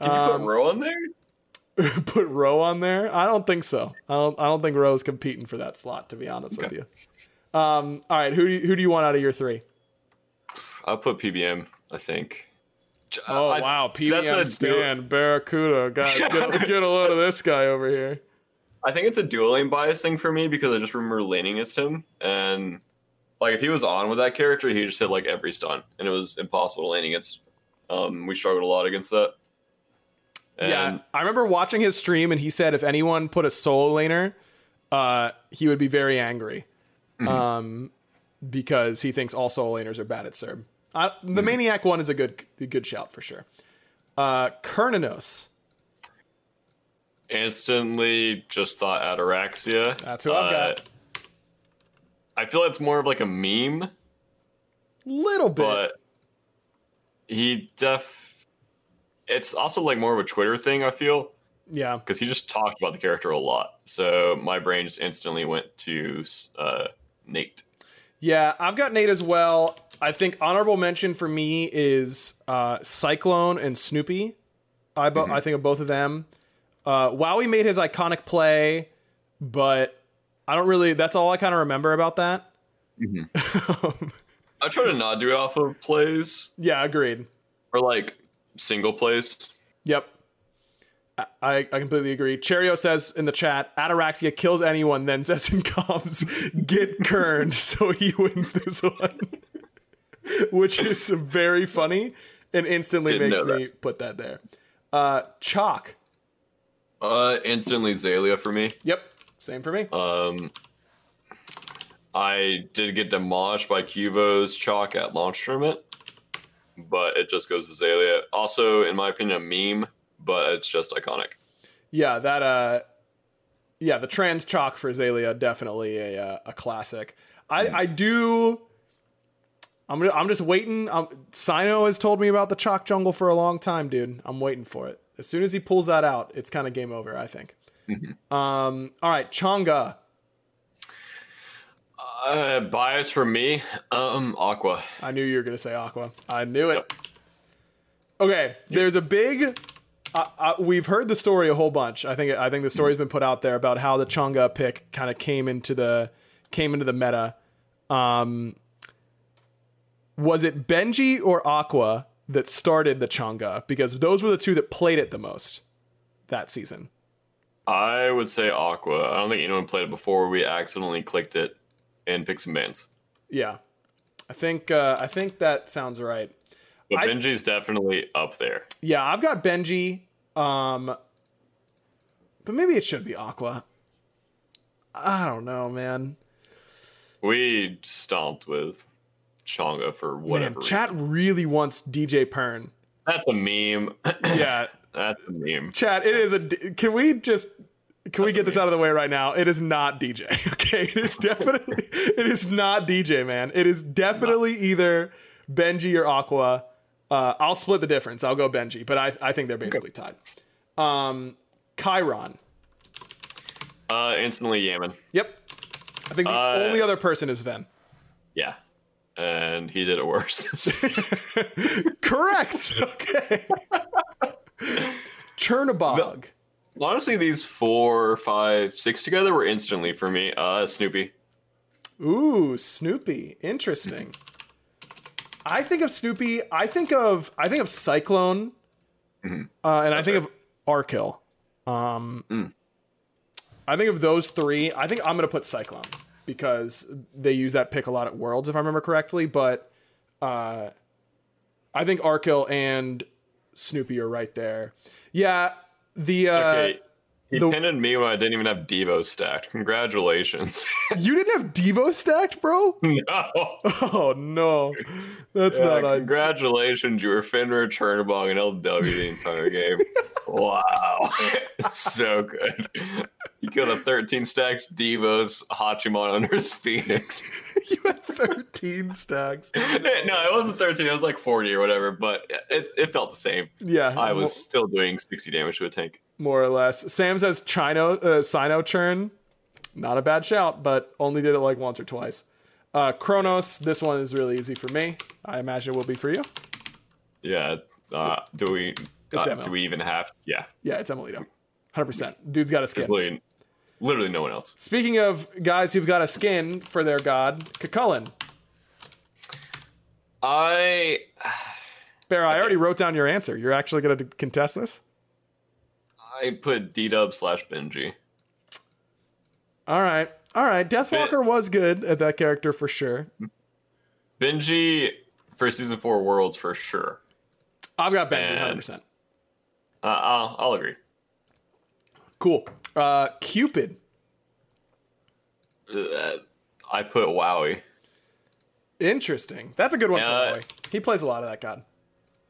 Can you Um, put Row on there? [LAUGHS] Put Roe on there. I don't think so. I don't. I don't think Roe's competing for that slot. To be honest with you. Um. All right. Who do you, who do you want out of your three? I'll put PBM, I think. Oh I- wow, PBM stand BaRRaCCuDDa. Guys, [LAUGHS] get, get a load of this guy over here. I think it's a dueling bias thing for me because I just remember laning against him and like if he was on with that character, he just hit like every stun and it was impossible to lane against. Um, we struggled a lot against that. And yeah, I remember watching his stream, and he said if anyone put a solo laner, uh, he would be very angry, um, because he thinks all solo laners are bad at Serb. Uh, the maniac one is a good a good shout for sure. Uh, Cernunnos. instantly just thought Ataraxia. That's who I've got. I feel it's more of like a meme, Little bit. but he def. It's also like more of a Twitter thing. I feel yeah. because he just talked about the character a lot, so my brain just instantly went to uh, Nate. Yeah, I've got Nate as well. I think honorable mention for me is uh, Cyclone and Snoopy. I bo- I think of both of them. Uh, Wowie made his iconic play, but I don't really. That's all I kind of remember about that. [LAUGHS] I try to not do it off of plays yeah, agreed. or like single plays. Yep. I, I I completely agree. Cherio says in the chat, Ataraxia kills anyone, then says in [LAUGHS] comms, get kerned, so he wins this [LAUGHS] one. [LAUGHS] Which is very funny and instantly Didn't makes me put that there. Uh, Chaac. Uh, instantly Zalia for me. Yep. Same for me. Um, I did get demolished by Cuvo's Chaac at launch tournament, but it just goes to Zalia. Also, in my opinion, a meme, but it's just iconic. Yeah, that uh yeah, the trans Chaac for Azalea definitely a uh, a classic. I I do I'm I'm just waiting. Um, Sino has told me about the Chaac jungle for a long time, dude. I'm waiting for it. As soon as he pulls that out, it's kind of game over. I think. Um. All right, Chang'e. Uh, bias for me, um, Aqua. I knew you were gonna say Aqua. I knew it. Okay, there's a big. Uh, uh, we've heard the story a whole bunch. I think I think the story's been put out there about how the Chang'e pick kind of came into the came into the meta. Um, was it Benji or Aqua that started the Chang'e? Because those were the two that played it the most that season. I would say Aqua. I don't think anyone played it before. We accidentally clicked it and picked some bands. Yeah, I think uh, I think that sounds right. But I- Benji's definitely up there. Yeah, I've got Benji. Um, but maybe it should be Aqua. I don't know, man. We stomped with Chang'e for whatever. Man, chat really wants DJ Pern. That's a meme. Yeah, [LAUGHS] That's a meme. chat. It is a. Can we just? Can we get this out of the way right now? It is not DJ. [LAUGHS] Okay, it is definitely. it is not DJ, man. It is definitely either Benji or Aqua. Uh, I'll split the difference. I'll go Benji, but I I think they're basically tied. Um, Chiron. Uh, instantly Yaman. Yep. I think the Uh, only other person is Ven. Yeah. And he did it worse. [LAUGHS] Correct. Okay. Chernobog. Honestly, these four, five, six together were instantly for me. Uh, Snoopy. Ooh, Snoopy. Interesting. I think of Snoopy. I think of I think of Cyclone, uh, and I think of Arkill. Um, I think of those three. I think I'm gonna put Cyclone because they use that pick a lot at Worlds, if I remember correctly. But uh, I think Arkill and Snoopy are right there. Yeah, the uh, Okay. He the- pinned me when I didn't even have Devo stacked. Congratulations. [LAUGHS] you didn't have Devo stacked, bro. [LAUGHS] no. Oh no, that's Yeah, not. I- congratulations, you were Fenrir, Chernobog, and LW the entire game. [LAUGHS] wow. [LAUGHS] so good. You killed a 13 stacks Devos, Hachiman under his Phoenix. [LAUGHS] you had 13 stacks. [LAUGHS] no, it wasn't 13, it was like 40 or whatever, but it, it felt the same. Yeah, I was mo- still doing 60 damage to a tank. more or less. Sam says Chino, uh, Sino churn. Not a bad shout, but only did it like once or twice. Uh, Chronos, this one is really easy for me. I imagine it will be for you. Yeah. Uh, do we It's uh, do we even have yeah. Yeah, it's Emilito. 100%. Dude's got a skin. Literally, literally no one else. Speaking of guys who've got a skin for their god, Cu Chulainn. I Bear, I already wrote down your answer. You're actually going to contest this? I put D Dub slash Benji. All right. All right. Deathwalker was good at that character for sure. Benji for season four Worlds for sure. I've got Benji, And- 100%. Uh, I'll, I'll agree. Cool. Uh, Cupid. Uh, I put Wowie. Interesting. That's a good one Yeah. for Wowie. He plays a lot of that god.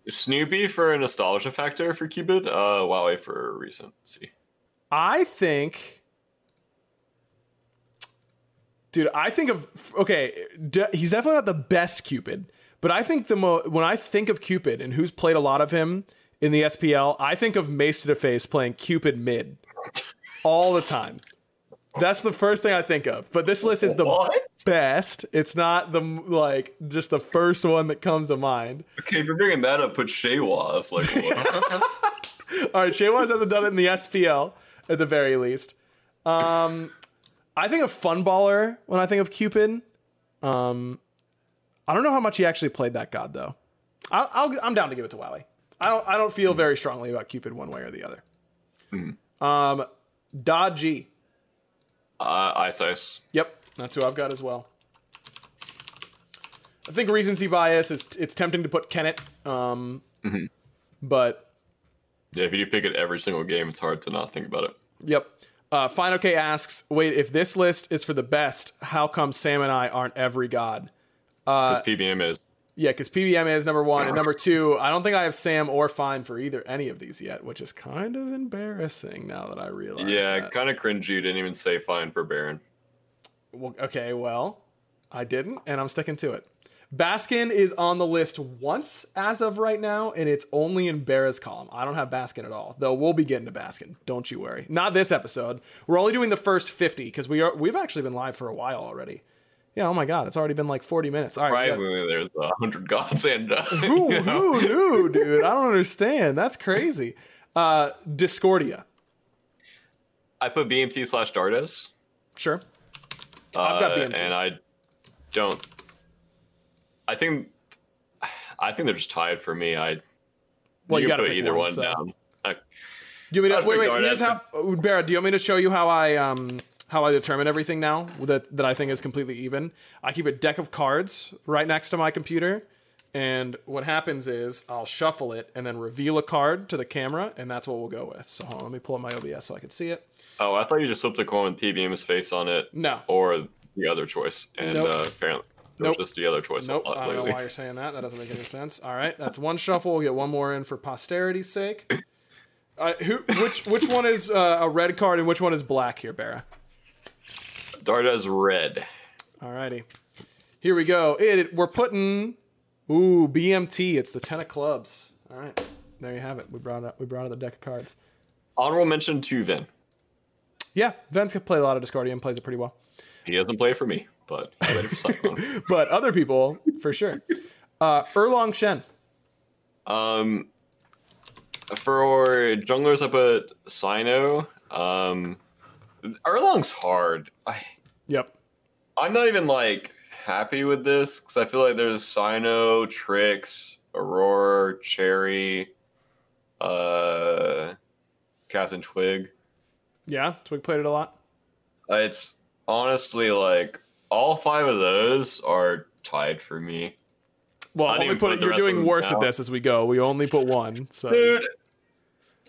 Snoopy for a nostalgia factor for Cupid. Uh, Wowie for recency. I think, dude. I think of okay. De- he's definitely not the best Cupid, but I think the mo when I think of Cupid and who's played a lot of him in the SPL, I think of Mace to the Face playing Cupid mid all the time. That's the first thing I think of. But this list is the What? best. It's not the like just the first one that comes to mind. Okay, if you're bringing that up, put Shaywa. It's like? [LAUGHS] All right, Shaywaz hasn't done it in the SPL at the very least. Um, I think of Funballer when I think of Cupid. Um, I don't know how much he actually played that god though. I'll, I'll, I'm down to give it to Wowie. I don't. I don't feel very strongly about Cupid one way or the other. Um, Da Ji. uh, Ice Ice. Yep, that's who I've got as well. I think recency bias is it's tempting to put Kennett, um, but Yeah, if you do pick it every single game, it's hard to not think about it. Yep. Uh, Final K asks, wait, if this list is for the best, how come Sam and I aren't every god? Because PBM is. Yeah, because PBM is number one, and number two, I don't think I have Sam or Fine for either any of these yet, which is kind of embarrassing now that I realize. Yeah, kind of cringy. You didn't even say fine for Baron. Well, okay, well, I didn't, and I'm sticking to it. Baskin is on the list once as of right now, and it's only in Barra's column. I don't have Baskin at all, though. We'll be getting to Baskin. Don't you worry. Not this episode. We're only doing the first 50 because we are we've actually been live for a while already, Yeah. Oh my God, it's already been like 40 minutes. All right. got- Surprisingly, there's a hundred gods and uh, [LAUGHS] Who, you know? who knew, dude? I don't understand. That's crazy. Uh, Discordia. I put BMT slash Dardos. Sure. I've got uh, BMT. and I don't. I think, I think they're just tied for me. I Well, you can gotta put either one, one, so- down. I, Do you mean me to, wait, wait, here's how, uh, Barrett, do you want me to show you how I, um, how I determine everything now that, that I think is completely even? I keep a deck of cards right next to my computer. And what happens is I'll shuffle it and then reveal a card to the camera, and that's what we'll go with. So on, let me pull up my OBS so I can see it. oh, I thought you just flipped a coin with PBM's face on it. No. Or the other choice, and Nope. uh, apparently Nope. just the other choice. Nope, I don't know why you're saying that. That doesn't make any sense. All right, that's one shuffle. We'll get one more in for posterity's sake. [COUGHS] Uh, who? Which? Which one is uh, a red card and which one is black here, Barra? Darda's red. Alrighty, here we go. It. We're putting. Ooh, BMT. It's the ten of clubs. All right, there you have it. We brought up. We brought out the deck of cards. Honorable mention to Vin. Yeah, Vance can play a lot of Discordia and plays it pretty well. He doesn't play for me, but for [LAUGHS] But other people, for sure. Uh, Erlang Shen. Um, for junglers, I put Sino. Um, Erlang's hard. I, Yep. I'm not even like happy with this because I feel like there's Sino, Trix, Aurora, Cherry, uh, Captain Twig. Yeah, Twig played it a lot. Uh, It's honestly like all five of those are tied for me. Well, only put put it, you're doing worse at this as we go. We only put one. So Dude,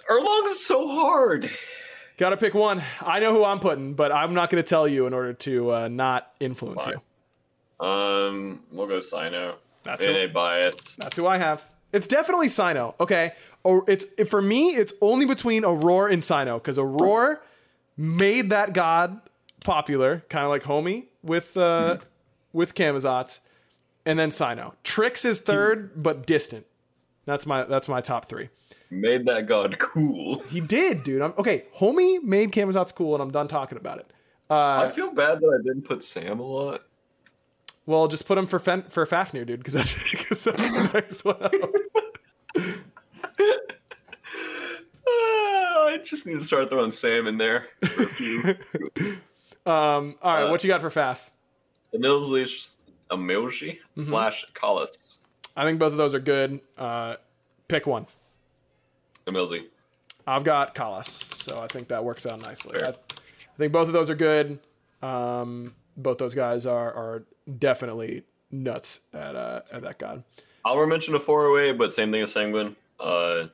Erlang's is so hard. Gotta pick one. I know who I'm putting, but I'm not going to tell you in order to uh, not influence Fine. you. Um, we'll go Sino. That's Vin who- bias. That's who I have. It's definitely Sino. Okay, or it's for me. It's only between Aurora and Sino because Aurora made that god popular, kind of like Homie with uh, with Camazotz, and then Sino. Trix is third, but distant. That's my that's my top three. Made that god [LAUGHS] cool. He did, dude. I'm okay. Homie made Camazotz cool, and I'm done talking about it. I feel bad that I didn't put Sam a lot. Well, just put him for Fen- for Fafnir, dude, because that's, [LAUGHS] 'cause that's the next one up. [LAUGHS] I just need to start throwing Sam in there. For a few. Um, all right, Uh, what you got for Faf? Emilzy, Emilzy Mm-hmm. slash Collis. I think both of those are good. Uh, pick one. Emilzy. I've got Kalas, so I think that works out nicely. I, I think both of those are good. Um, both those guys are are definitely nuts at uh, at that god. I'll mention a four away, but same thing as Sanguine. Uh,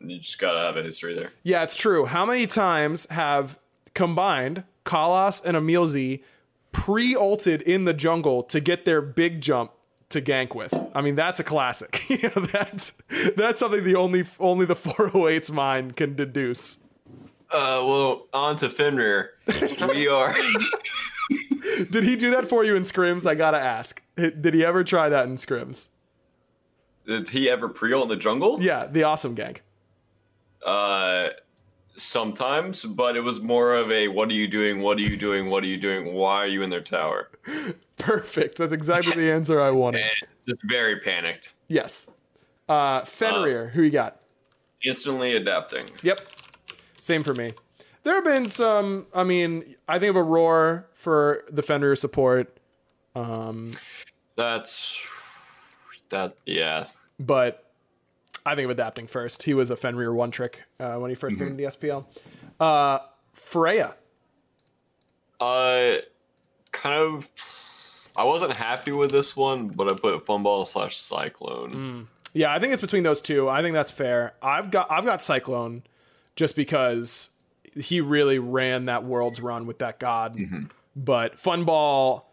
you just gotta have a history there. Yeah, it's true. How many times have combined Kalas and Emilzy pre-ulted in the jungle to get their big jump to gank with? I mean, that's a classic. [LAUGHS] you know, that's that's something the only only the [LAUGHS] 408's mind can deduce. Uh, well, on to Fenrir. we are. [LAUGHS] Did he do that for you in scrims? I gotta ask. Did he ever try that in scrims? Did he ever pre-ult in the jungle? Yeah, the awesome gank. Uh, sometimes, but it was more of a "What are you doing? What are you doing? What are you doing? Why are you in their tower?" Perfect. That's exactly the answer I wanted. Just very panicked, Yes. Uh, Fenrir, who you got? instantly adapting. Yep. Same for me. There have been some. I mean, I think of a roar for the Fenrir support, Um, That's that. Yeah, but I think of adapting first. He was a Fenrir one trick uh, when he 1st came to the SPL. Uh, Freya. Uh, kind of. I wasn't happy with this one, but I put Funball slash Cyclone. Yeah, I think it's between those two. I think that's fair. I've got I've got Cyclone just because he really ran that world's run with that god. But Funball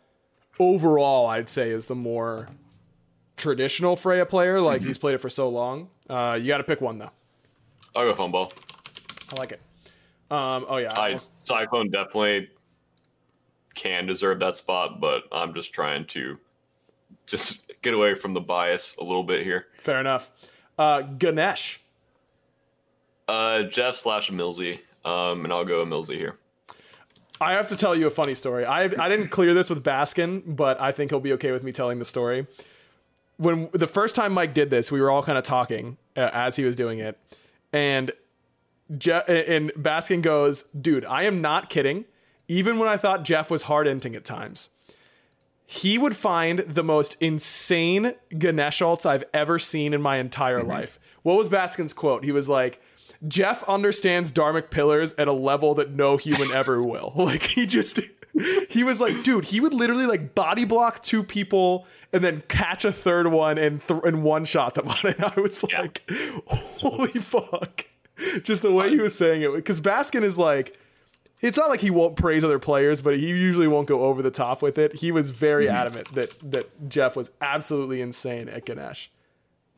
overall I'd say is the more traditional Freya player. Like he's played it for so long. Uh, you got to pick one though. I'll go Funball. I like it. Um, oh yeah, I I Cyclone definitely can deserve that spot, but I'm just trying to just [LAUGHS] get away from the bias a little bit here. fair enough. Uh, Ganesh. Uh, Jeff slash Millsy, um, and I'll go Millsy here. I have to tell you a funny story. I I didn't clear this with Baskin, but I think he'll be okay with me telling the story. When the first time Mike did this, we were all kind of talking uh, as he was doing it, and Je- and Baskin goes, "Dude, I am not kidding. Even when I thought Jeff was hard inting at times, he would find the most insane Ganesh alts I've ever seen in my entire mm-hmm. life." What was Baskin's quote? He was like. Jeff understands Dharmic pillars at a level that no human [LAUGHS] ever will. [LAUGHS] Like he just he was like, dude, he would literally like body block two people and then catch a third one and th- and one shot them on it. [LAUGHS] I was like, holy fuck. Just the way he was saying it. Because Baskin is like, it's not like he won't praise other players, but he usually won't go over the top with it. He was very mm-hmm. adamant that that Jeff was absolutely insane at Ganesh.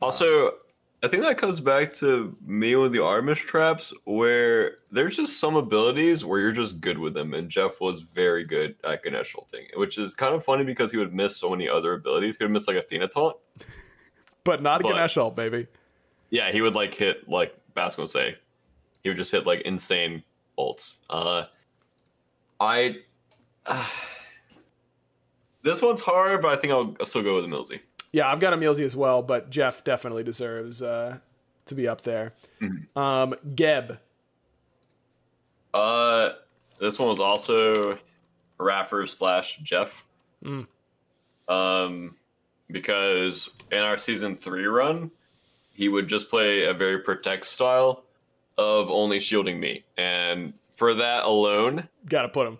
Also, I think that comes back to me with the Armish traps, where there's just some abilities where you're just good with them, and Jeff was very good at Ganesh ulting, which is kind of funny because he would miss so many other abilities. He would miss like Athena taunt. [LAUGHS] But not a But- Ganesh ult, baby. Yeah, he would like hit like Basco say, he would just hit like insane ults. Uh, I [SIGHS] this one's hard, but I think I'll, I'll still go with the Millsy. Yeah, I've got a Milsey as well, but Jeff definitely deserves uh, to be up there. Um, Geb. Uh, this one was also Raffer slash Jeff. Um, because in our season three run, he would just play a very protect style of only shielding me, and for that alone, Gotta put him.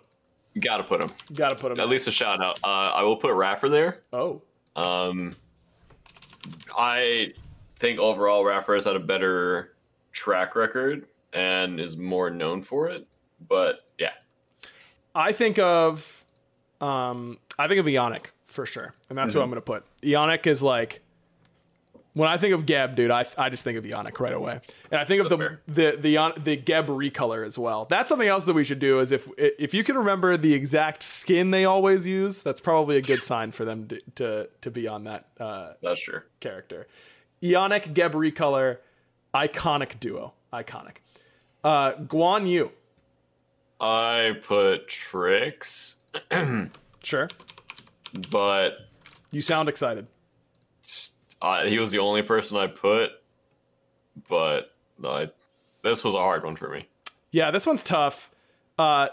gotta put him Gotta put him. at least a shout out. Uh, I will put Raffer there. Oh, Um, I think overall Raffer has had a better track record and is more known for it. But yeah, I think of, um, I think of Ionic for sure, and that's who I'm gonna put. Ionic is like, when I think of Geb, dude, I, I just think of Ionic right away, and I think of the the the the Geb recolor as well. That's something else that we should do. Is if if you can remember the exact skin they always use, that's probably a good sign for them to to, to be on that uh, that's true. character. Ionic Geb recolor, iconic duo, iconic. Uh, Guan Yu, I put Tricks, [CLEARS THROAT] sure. but You sound excited. Uh, he was the only person I put. But no, I, this was a hard one for me. Yeah, this one's tough. Uh,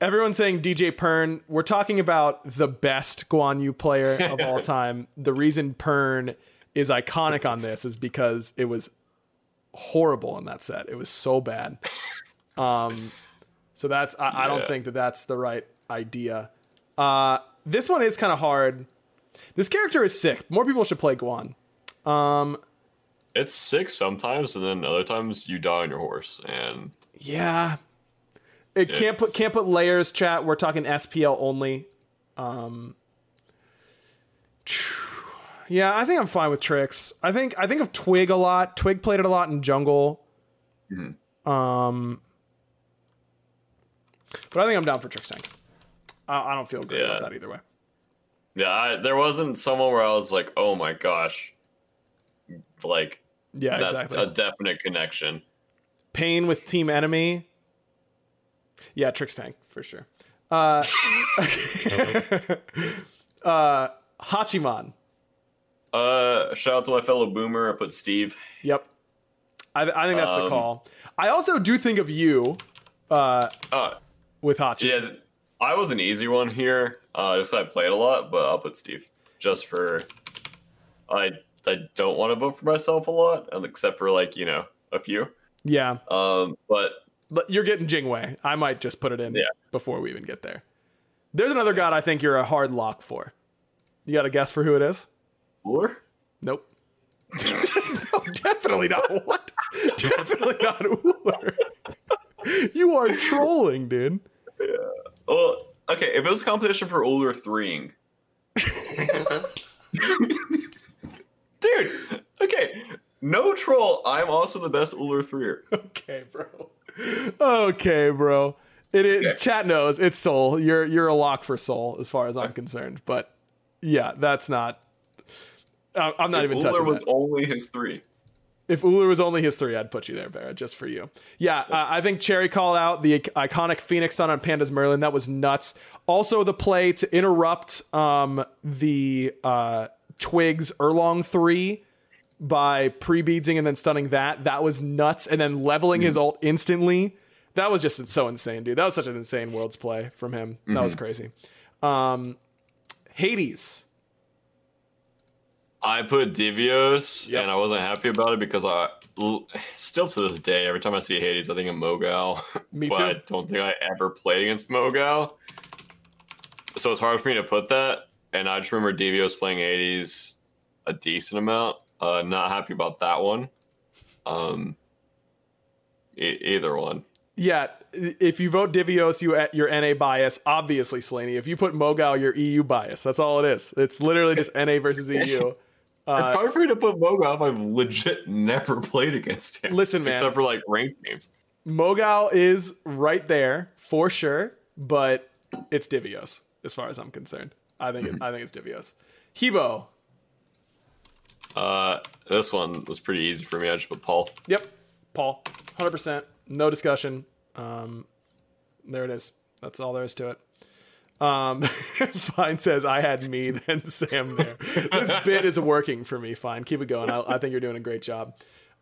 everyone's saying DJ Pern. We're talking about the best Guan Yu player of all [LAUGHS] time. The reason Pern is iconic on this is because it was horrible in that set. It was so bad. Um, so that's I, I don't think that that's the right idea. Uh, this one is kind of hard. This character is sick. More people should play Guan. It's sick sometimes, and then other times you die on your horse, and Yeah. It can't put can't put layers chat. We're talking SPL only. Um Yeah, I think I'm fine with tricks. I think I think of Twig a lot. Twig played it a lot in jungle. Um But I think I'm down for Tricks Tank. I, I don't feel great about that either way. yeah, I, there wasn't someone where I was like, "Oh my gosh," like Yeah, that's exactly. a definite connection. Pain with Team Enemy. Yeah, Tricks Tank for sure. Uh, [LAUGHS] uh, Hachiman. Uh, shout out to my fellow boomer. I put Steve. Yep. I, I think that's the Um, call. I also do think of you uh, Uh, with Hachi. yeah, I was an easy one here. Uh, just I played a lot, but I'll put Steve just for. I I don't want to vote for myself a lot, except for like you know a few. Yeah. Um, but But You're getting Jingwei. I might just put it in Yeah. before we even get there. There's another god I think you're a hard lock for. You got a guess for who it is? Ullr? Nope. [LAUGHS] no, definitely not. What? definitely not Ullr. [LAUGHS] you are trolling, dude. Yeah. Well, okay. If it was a competition for Ullr threeing, [LAUGHS] dude. Okay, no troll. I'm also the best Ullr threer. [LAUGHS] Okay, bro. Okay, bro. It, it Okay. chat knows it's soul. You're you're a lock for soul as far as I'm concerned. But yeah, that's not. I- I'm not even Ullr touching was that. only his three. If Ullr was only his three, I'd put you there, Vera, just for you. Yeah, uh, I think Cherry called out the iconic Phoenix Sun on Panda's Merlin. That was nuts. Also, the play to interrupt um, the uh, Twigs Erlang three by pre-beadsing and then stunning that. That was nuts. And then leveling his ult instantly. That was just so insane, dude. That was such an insane world's play from him. That was crazy. Um, Hades. I put Divios, Yep. and I wasn't happy about it because I still to this day, every time I see Hades, I think of Mogal. [LAUGHS] Me but too. I don't think I ever played against Mogal. So it's hard for me to put that. And I just remember Divios playing Hades a decent amount. Uh, not happy about that one. Um, e- either one. Yeah, if you vote Divios, you at your NA bias. Obviously, Slaney. If you put Mogal, your EU bias. That's all it is. It's literally just NA versus EU. [LAUGHS] Uh, it's hard for me to put Mogal if I've legit never played against him. Listen, man. Except for like ranked games. Mogal is right there for sure, but it's Divios as far as I'm concerned. I think it, I think it's Divios. He Bo. Uh, this one was pretty easy for me. I just put Paul. Yep. Paul. 100%. No discussion. Um, there it is. That's all there is to it. Um, [LAUGHS] Fine says, I had me, [LAUGHS] then Sam there. This bit is working for me, Fine. Keep it going. I, I think you're doing a great job.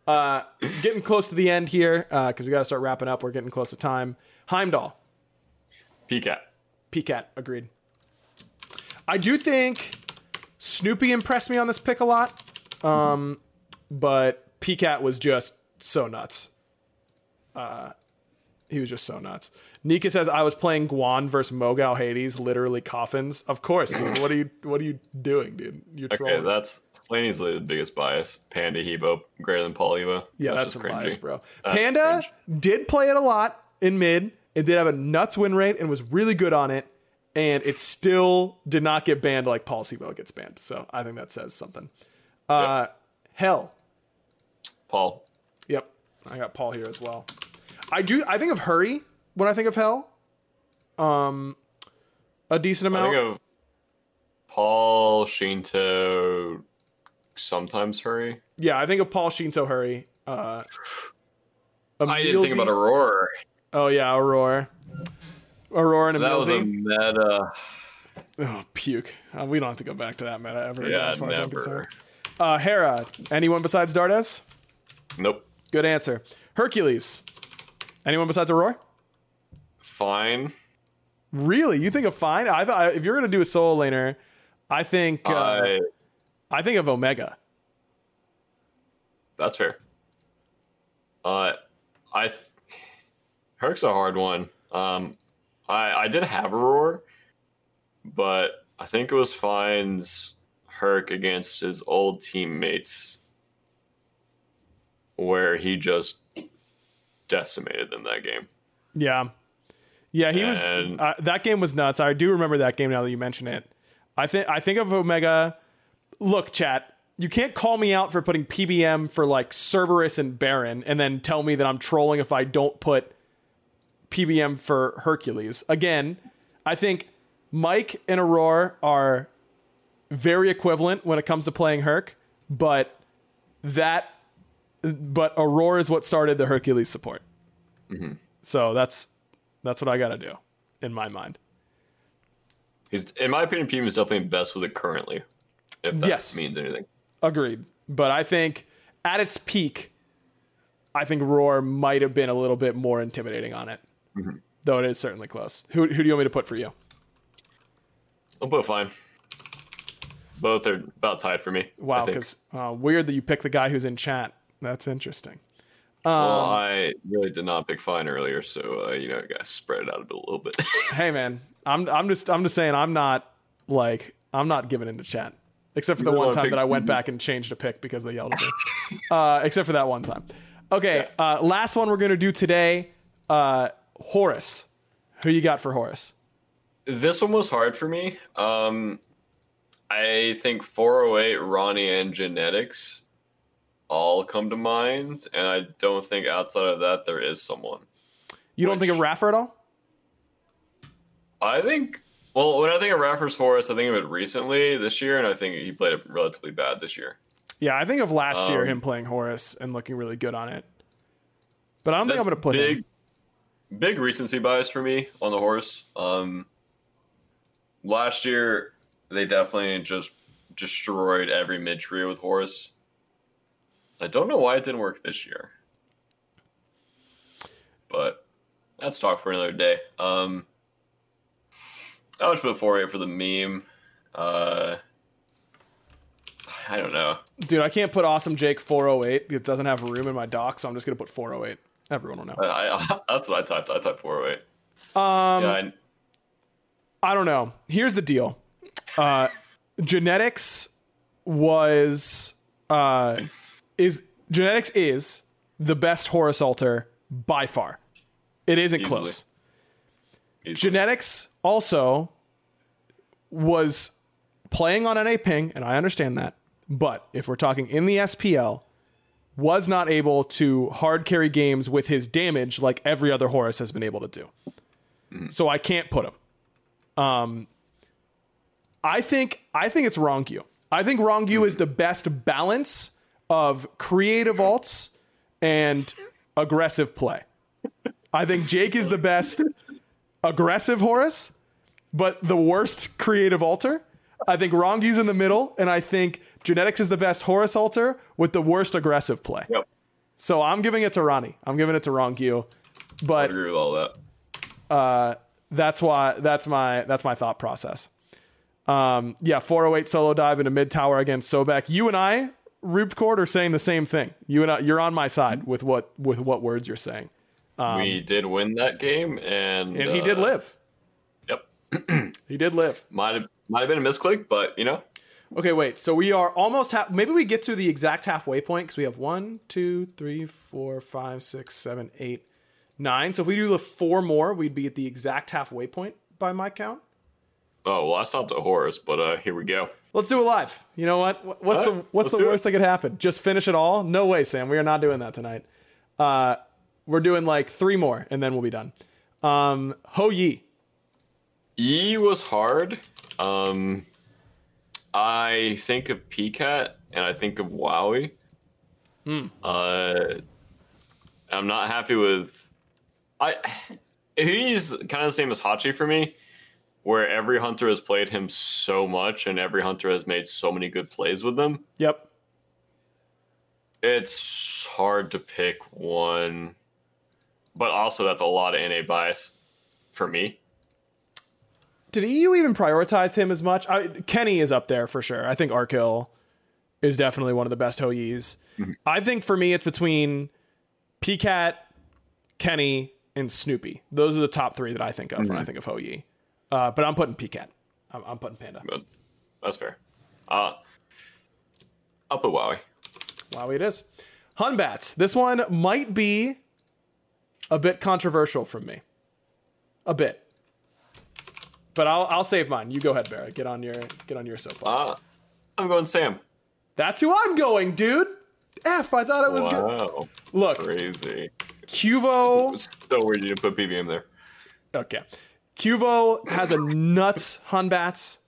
Uh, getting close to the end here because we got to start wrapping up. We're getting close to time. Heimdall. PCAT. PCAT, agreed. I do think Snoopy impressed me on this pick a lot, um, but PCAT was just so nuts. Uh, he was just so nuts. Nika says I was playing Guan versus Mogal Hades, literally coffins. Of course, dude. What are you What are you doing, dude? You're Okay, trolling. that's Slaney's the biggest bias. Panda He Bo greater than Paul Evo. yeah, that's, some cringy. bias, bro. That's Panda cringe. did play it a lot in mid. It did have a nuts win rate and was really good on it. And it still did not get banned like Paul Sibo gets banned. So I think that says something. Uh, Hel. Paul. Yep. I got Paul here as well. I do. I think of Hurry when I think of Hel. Um, a decent amount. I think of Paul, Shinto, sometimes Hurry. yeah, I think of Paul Shinto Hurry. Uh, I didn't think about Aurora. Oh yeah, Aurora. Aurora and That was a meta. Oh, puke. Uh, we don't have to go back to that meta ever Yeah, as far as I'm concerned. never. Uh, Hera. Anyone besides Dardes? Nope. Good answer. Hercules. Anyone besides Aurora? Fine. Really? You think of Fine? I thought if you're gonna do a solo laner, I think uh, I. I think of Omega. That's fair. Uh, I. Th- Herc's a hard one. Um, I I did have Aurora, but I think it was Fine's Herc against his old teammates, where he just decimated them that game. Yeah, yeah. He was. Uh, that game was nuts. I do remember that game now that you mention it. I think I think of Omega. Look, chat. You can't call me out for putting PBM for like Cerberus and Baron, and then tell me that I'm trolling if I don't put PBM for Hercules. Again, I think Mike and Aurora are very equivalent when it comes to playing Herc, but that but Aurora is what started the Hercules support. Mm-hmm. So that's that's what I got to do in my mind. He's, in my opinion, PM is definitely best with it currently. If that Yes. means anything. Agreed. But I think at its peak, I think Roar might have been a little bit more intimidating on it. Though it is certainly close. Who, who do you want me to put for you? I'll put fine. Both are about tied for me. Wow, because uh, weird that you pick the guy who's in chat. That's interesting. well, Um, I really did not pick fine earlier, so uh, you know, I got to spread it out a, bit, a little bit. [LAUGHS] hey man, I'm I'm just I'm just saying I'm not like I'm not giving into chat. Except for the You one time pick- that I went back and changed a pick because they yelled at me. [LAUGHS] uh, except for that one time. Okay, uh, last one we're gonna do today. Uh, Horus. Who you got for Horus? this one was hard for me. Um, I think 408, Ronnie, and Genetics all come to mind, and I don't think outside of that there is someone. You don't think of Raffer at all? I think. Well, when I think of Raffers Horus, I think of it recently this year, and I think he played it relatively bad this year. Yeah, I think of last year Um, him playing Horus and looking really good on it. But I don't think I'm going to put big, him. Big recency bias for me on the horse. Um, last year they definitely just destroyed every mid trio with horse. I don't know why it didn't work this year, but that's talk for another day. Um, I would put four eight for the meme. Uh, I don't know. Dude, I can't put Awesome Jake 408. It doesn't have room in my dock, so I'm just to put 408. Everyone will know. I, I, [LAUGHS] that's what I typed. I typed 408. Um, Yeah, I, I don't know. Here's the deal. Uh, [LAUGHS] genetics was uh, is genetics is the best Horus altar by far. It isn't Easily. close. easily. Genetics also was playing on NA ping, and I understand that. But if we're talking in the SPL, was not able to hard carry games with his damage like every other Horus has been able to do. So I can't put him. Um, I think I think it's Rongu. I think Rongu is the best balance of creative alts and aggressive play. I think Jake is the best aggressive Horus, but the worst creative altar. I think Rongu's in the middle, and I think Genetics is the best Horus altar with the worst aggressive play. Yep. So I'm giving it to Ronnie. I'm giving it to Rongu. I But agree with all that. that's why that's my that's my thought process. Um, yeah, 408 solo dive into mid tower against Sobek. You and I, Rupcord, are saying the same thing. You and I, you're on my side with what with what words you're saying, we did win that game, and Um, and he did uh, live. Yep, [CLEARS THROAT] He did live. might have might have been a misclick, but you know, Okay, wait. So we are almost half. Maybe we get to the exact halfway point because we have one, two, three, four, five, six, seven, eight, nine. So if we do the four more, we'd be at the exact halfway point by my count. oh well, I stopped at Horus, but uh, here we go. Let's do it live. You know what? What- What's All the what's the worst that could happen? Just finish it all? No way, Sam. We are not doing that tonight. Uh, we're doing like three more, and then we'll be done. Um, Hou Yi. E was hard. Um, I think of PCAT and I think of Wowie. Uh, I'm not happy with. I he's kind of the same as Hachi for me, where every hunter has played him so much and every hunter has made so many good plays with them. Yep. It's hard to pick one, but also that's a lot of NA bias for me. Did EU even prioritize him as much? I, Kenny is up there for sure. I think Arkil is definitely one of the best Hou Yis. I think for me, it's between PCAT, Kenny, and Snoopy. Those are the top three that I think of when I think of Hou Yi. Uh, but I'm putting PCAT. I'm, I'm putting Panda. That's fair. Uh, I'll put Wowie. Wow, it is. Hun Batz. This one might be a bit controversial from me. A bit. But I'll I'll save mine. You go ahead, Barrett. Get on your get on your soapbox. Uh, I'm going Sam. That's who I'm going, dude. F. I thought it was good. Wow, Look, crazy. Cuvo. It's so weird you didn't put PBM there. Okay, Cuvo has a nuts Hun Batz,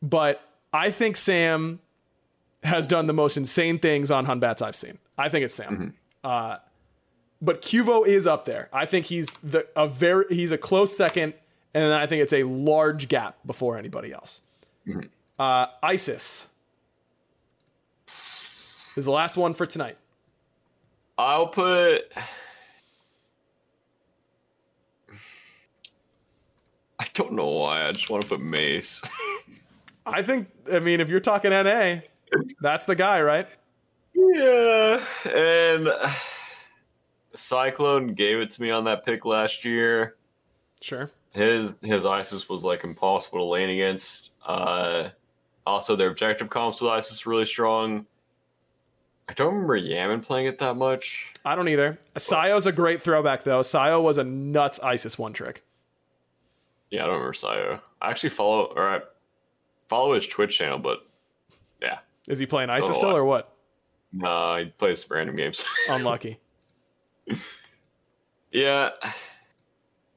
but I think Sam has done the most insane things on Hun Batz I've seen. I think it's Sam. Uh, but Cuvo is up there. I think he's the a very he's a close second, and then I think it's a large gap before anybody else. Uh, ISIS is the last one for tonight. I'll put. I don't know why. I just want to put Mace. I think I mean if you're talking NA, that's the guy, right? yeah, and Cyclone gave it to me on that pick last year. Sure. His his ISIS was like impossible to lane against. Uh, also, their objective comps with ISIS really strong. I don't remember Yaman playing it that much. I don't either. Sayo's a great throwback though. Sayo was a nuts ISIS one trick. Yeah, I don't remember Sayo. I actually follow or I follow his Twitch channel, but yeah, Is he playing ISIS still or what? nah, he plays random games. [LAUGHS] Unlucky. yeah,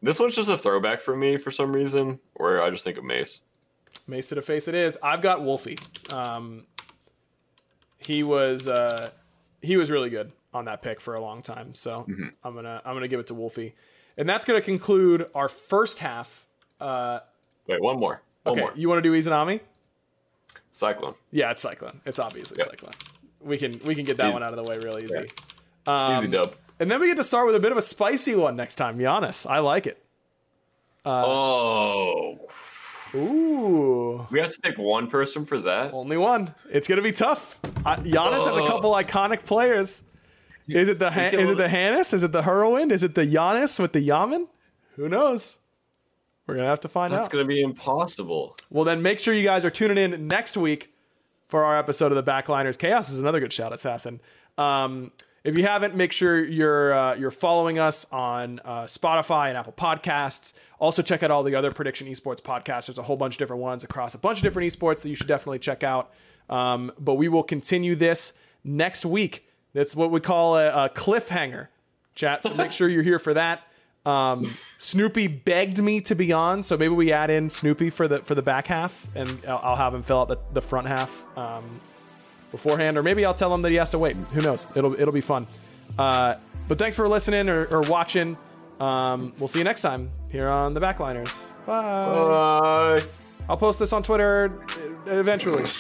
this one's just a throwback for me for some reason, or I just think of Mace. Mace to the face it is. I've got Wolfie. Um, he was uh, he was really good on that pick for a long time. So Mm-hmm. I'm gonna I'm gonna give it to Wolfie, and that's gonna conclude our first half. Uh, Wait, one more. One okay, more. you want to do Izanami? Cyclone. Yeah, it's Cyclone. It's obviously Yep. Cyclone. We can we can get that Easy. one out of the way real easy. Easy dub. And then we get to start with a bit of a spicy one next time. Janus, I like it. oh. Ooh, We have to pick one person for that. only one. It's gonna be tough. Uh, Janus has a Oh. couple iconic players. Is it the can is it the Hannes? Is it the Heroin? Is it the Janus with the Yaman? Who knows? We're gonna have to find That's out. That's gonna be impossible. Well, then make sure you guys are tuning in next week for our episode of the Backliners. Chaos is another good shout, Assassin. Um, if you haven't, make sure you're uh, you're following us on uh, Spotify and Apple Podcasts. Also, check out all the other Prediction Esports podcasts. There's a whole bunch of different ones across a bunch of different esports that you should definitely check out. Um, but we will continue this next week. That's what we call a, a cliffhanger, chat. So make sure you're here for that. Um, Snoopy begged me to be on, so maybe we add in Snoopy for the for the back half, and I'll, I'll have him fill out the, the front half um, beforehand, or maybe I'll tell him that he has to wait. Who knows? It'll it'll be fun. Uh, but thanks for listening or, or watching. Um, we'll see you next time here on the Backliners. Bye. Bye. I'll post this on Twitter uh, eventually. [LAUGHS]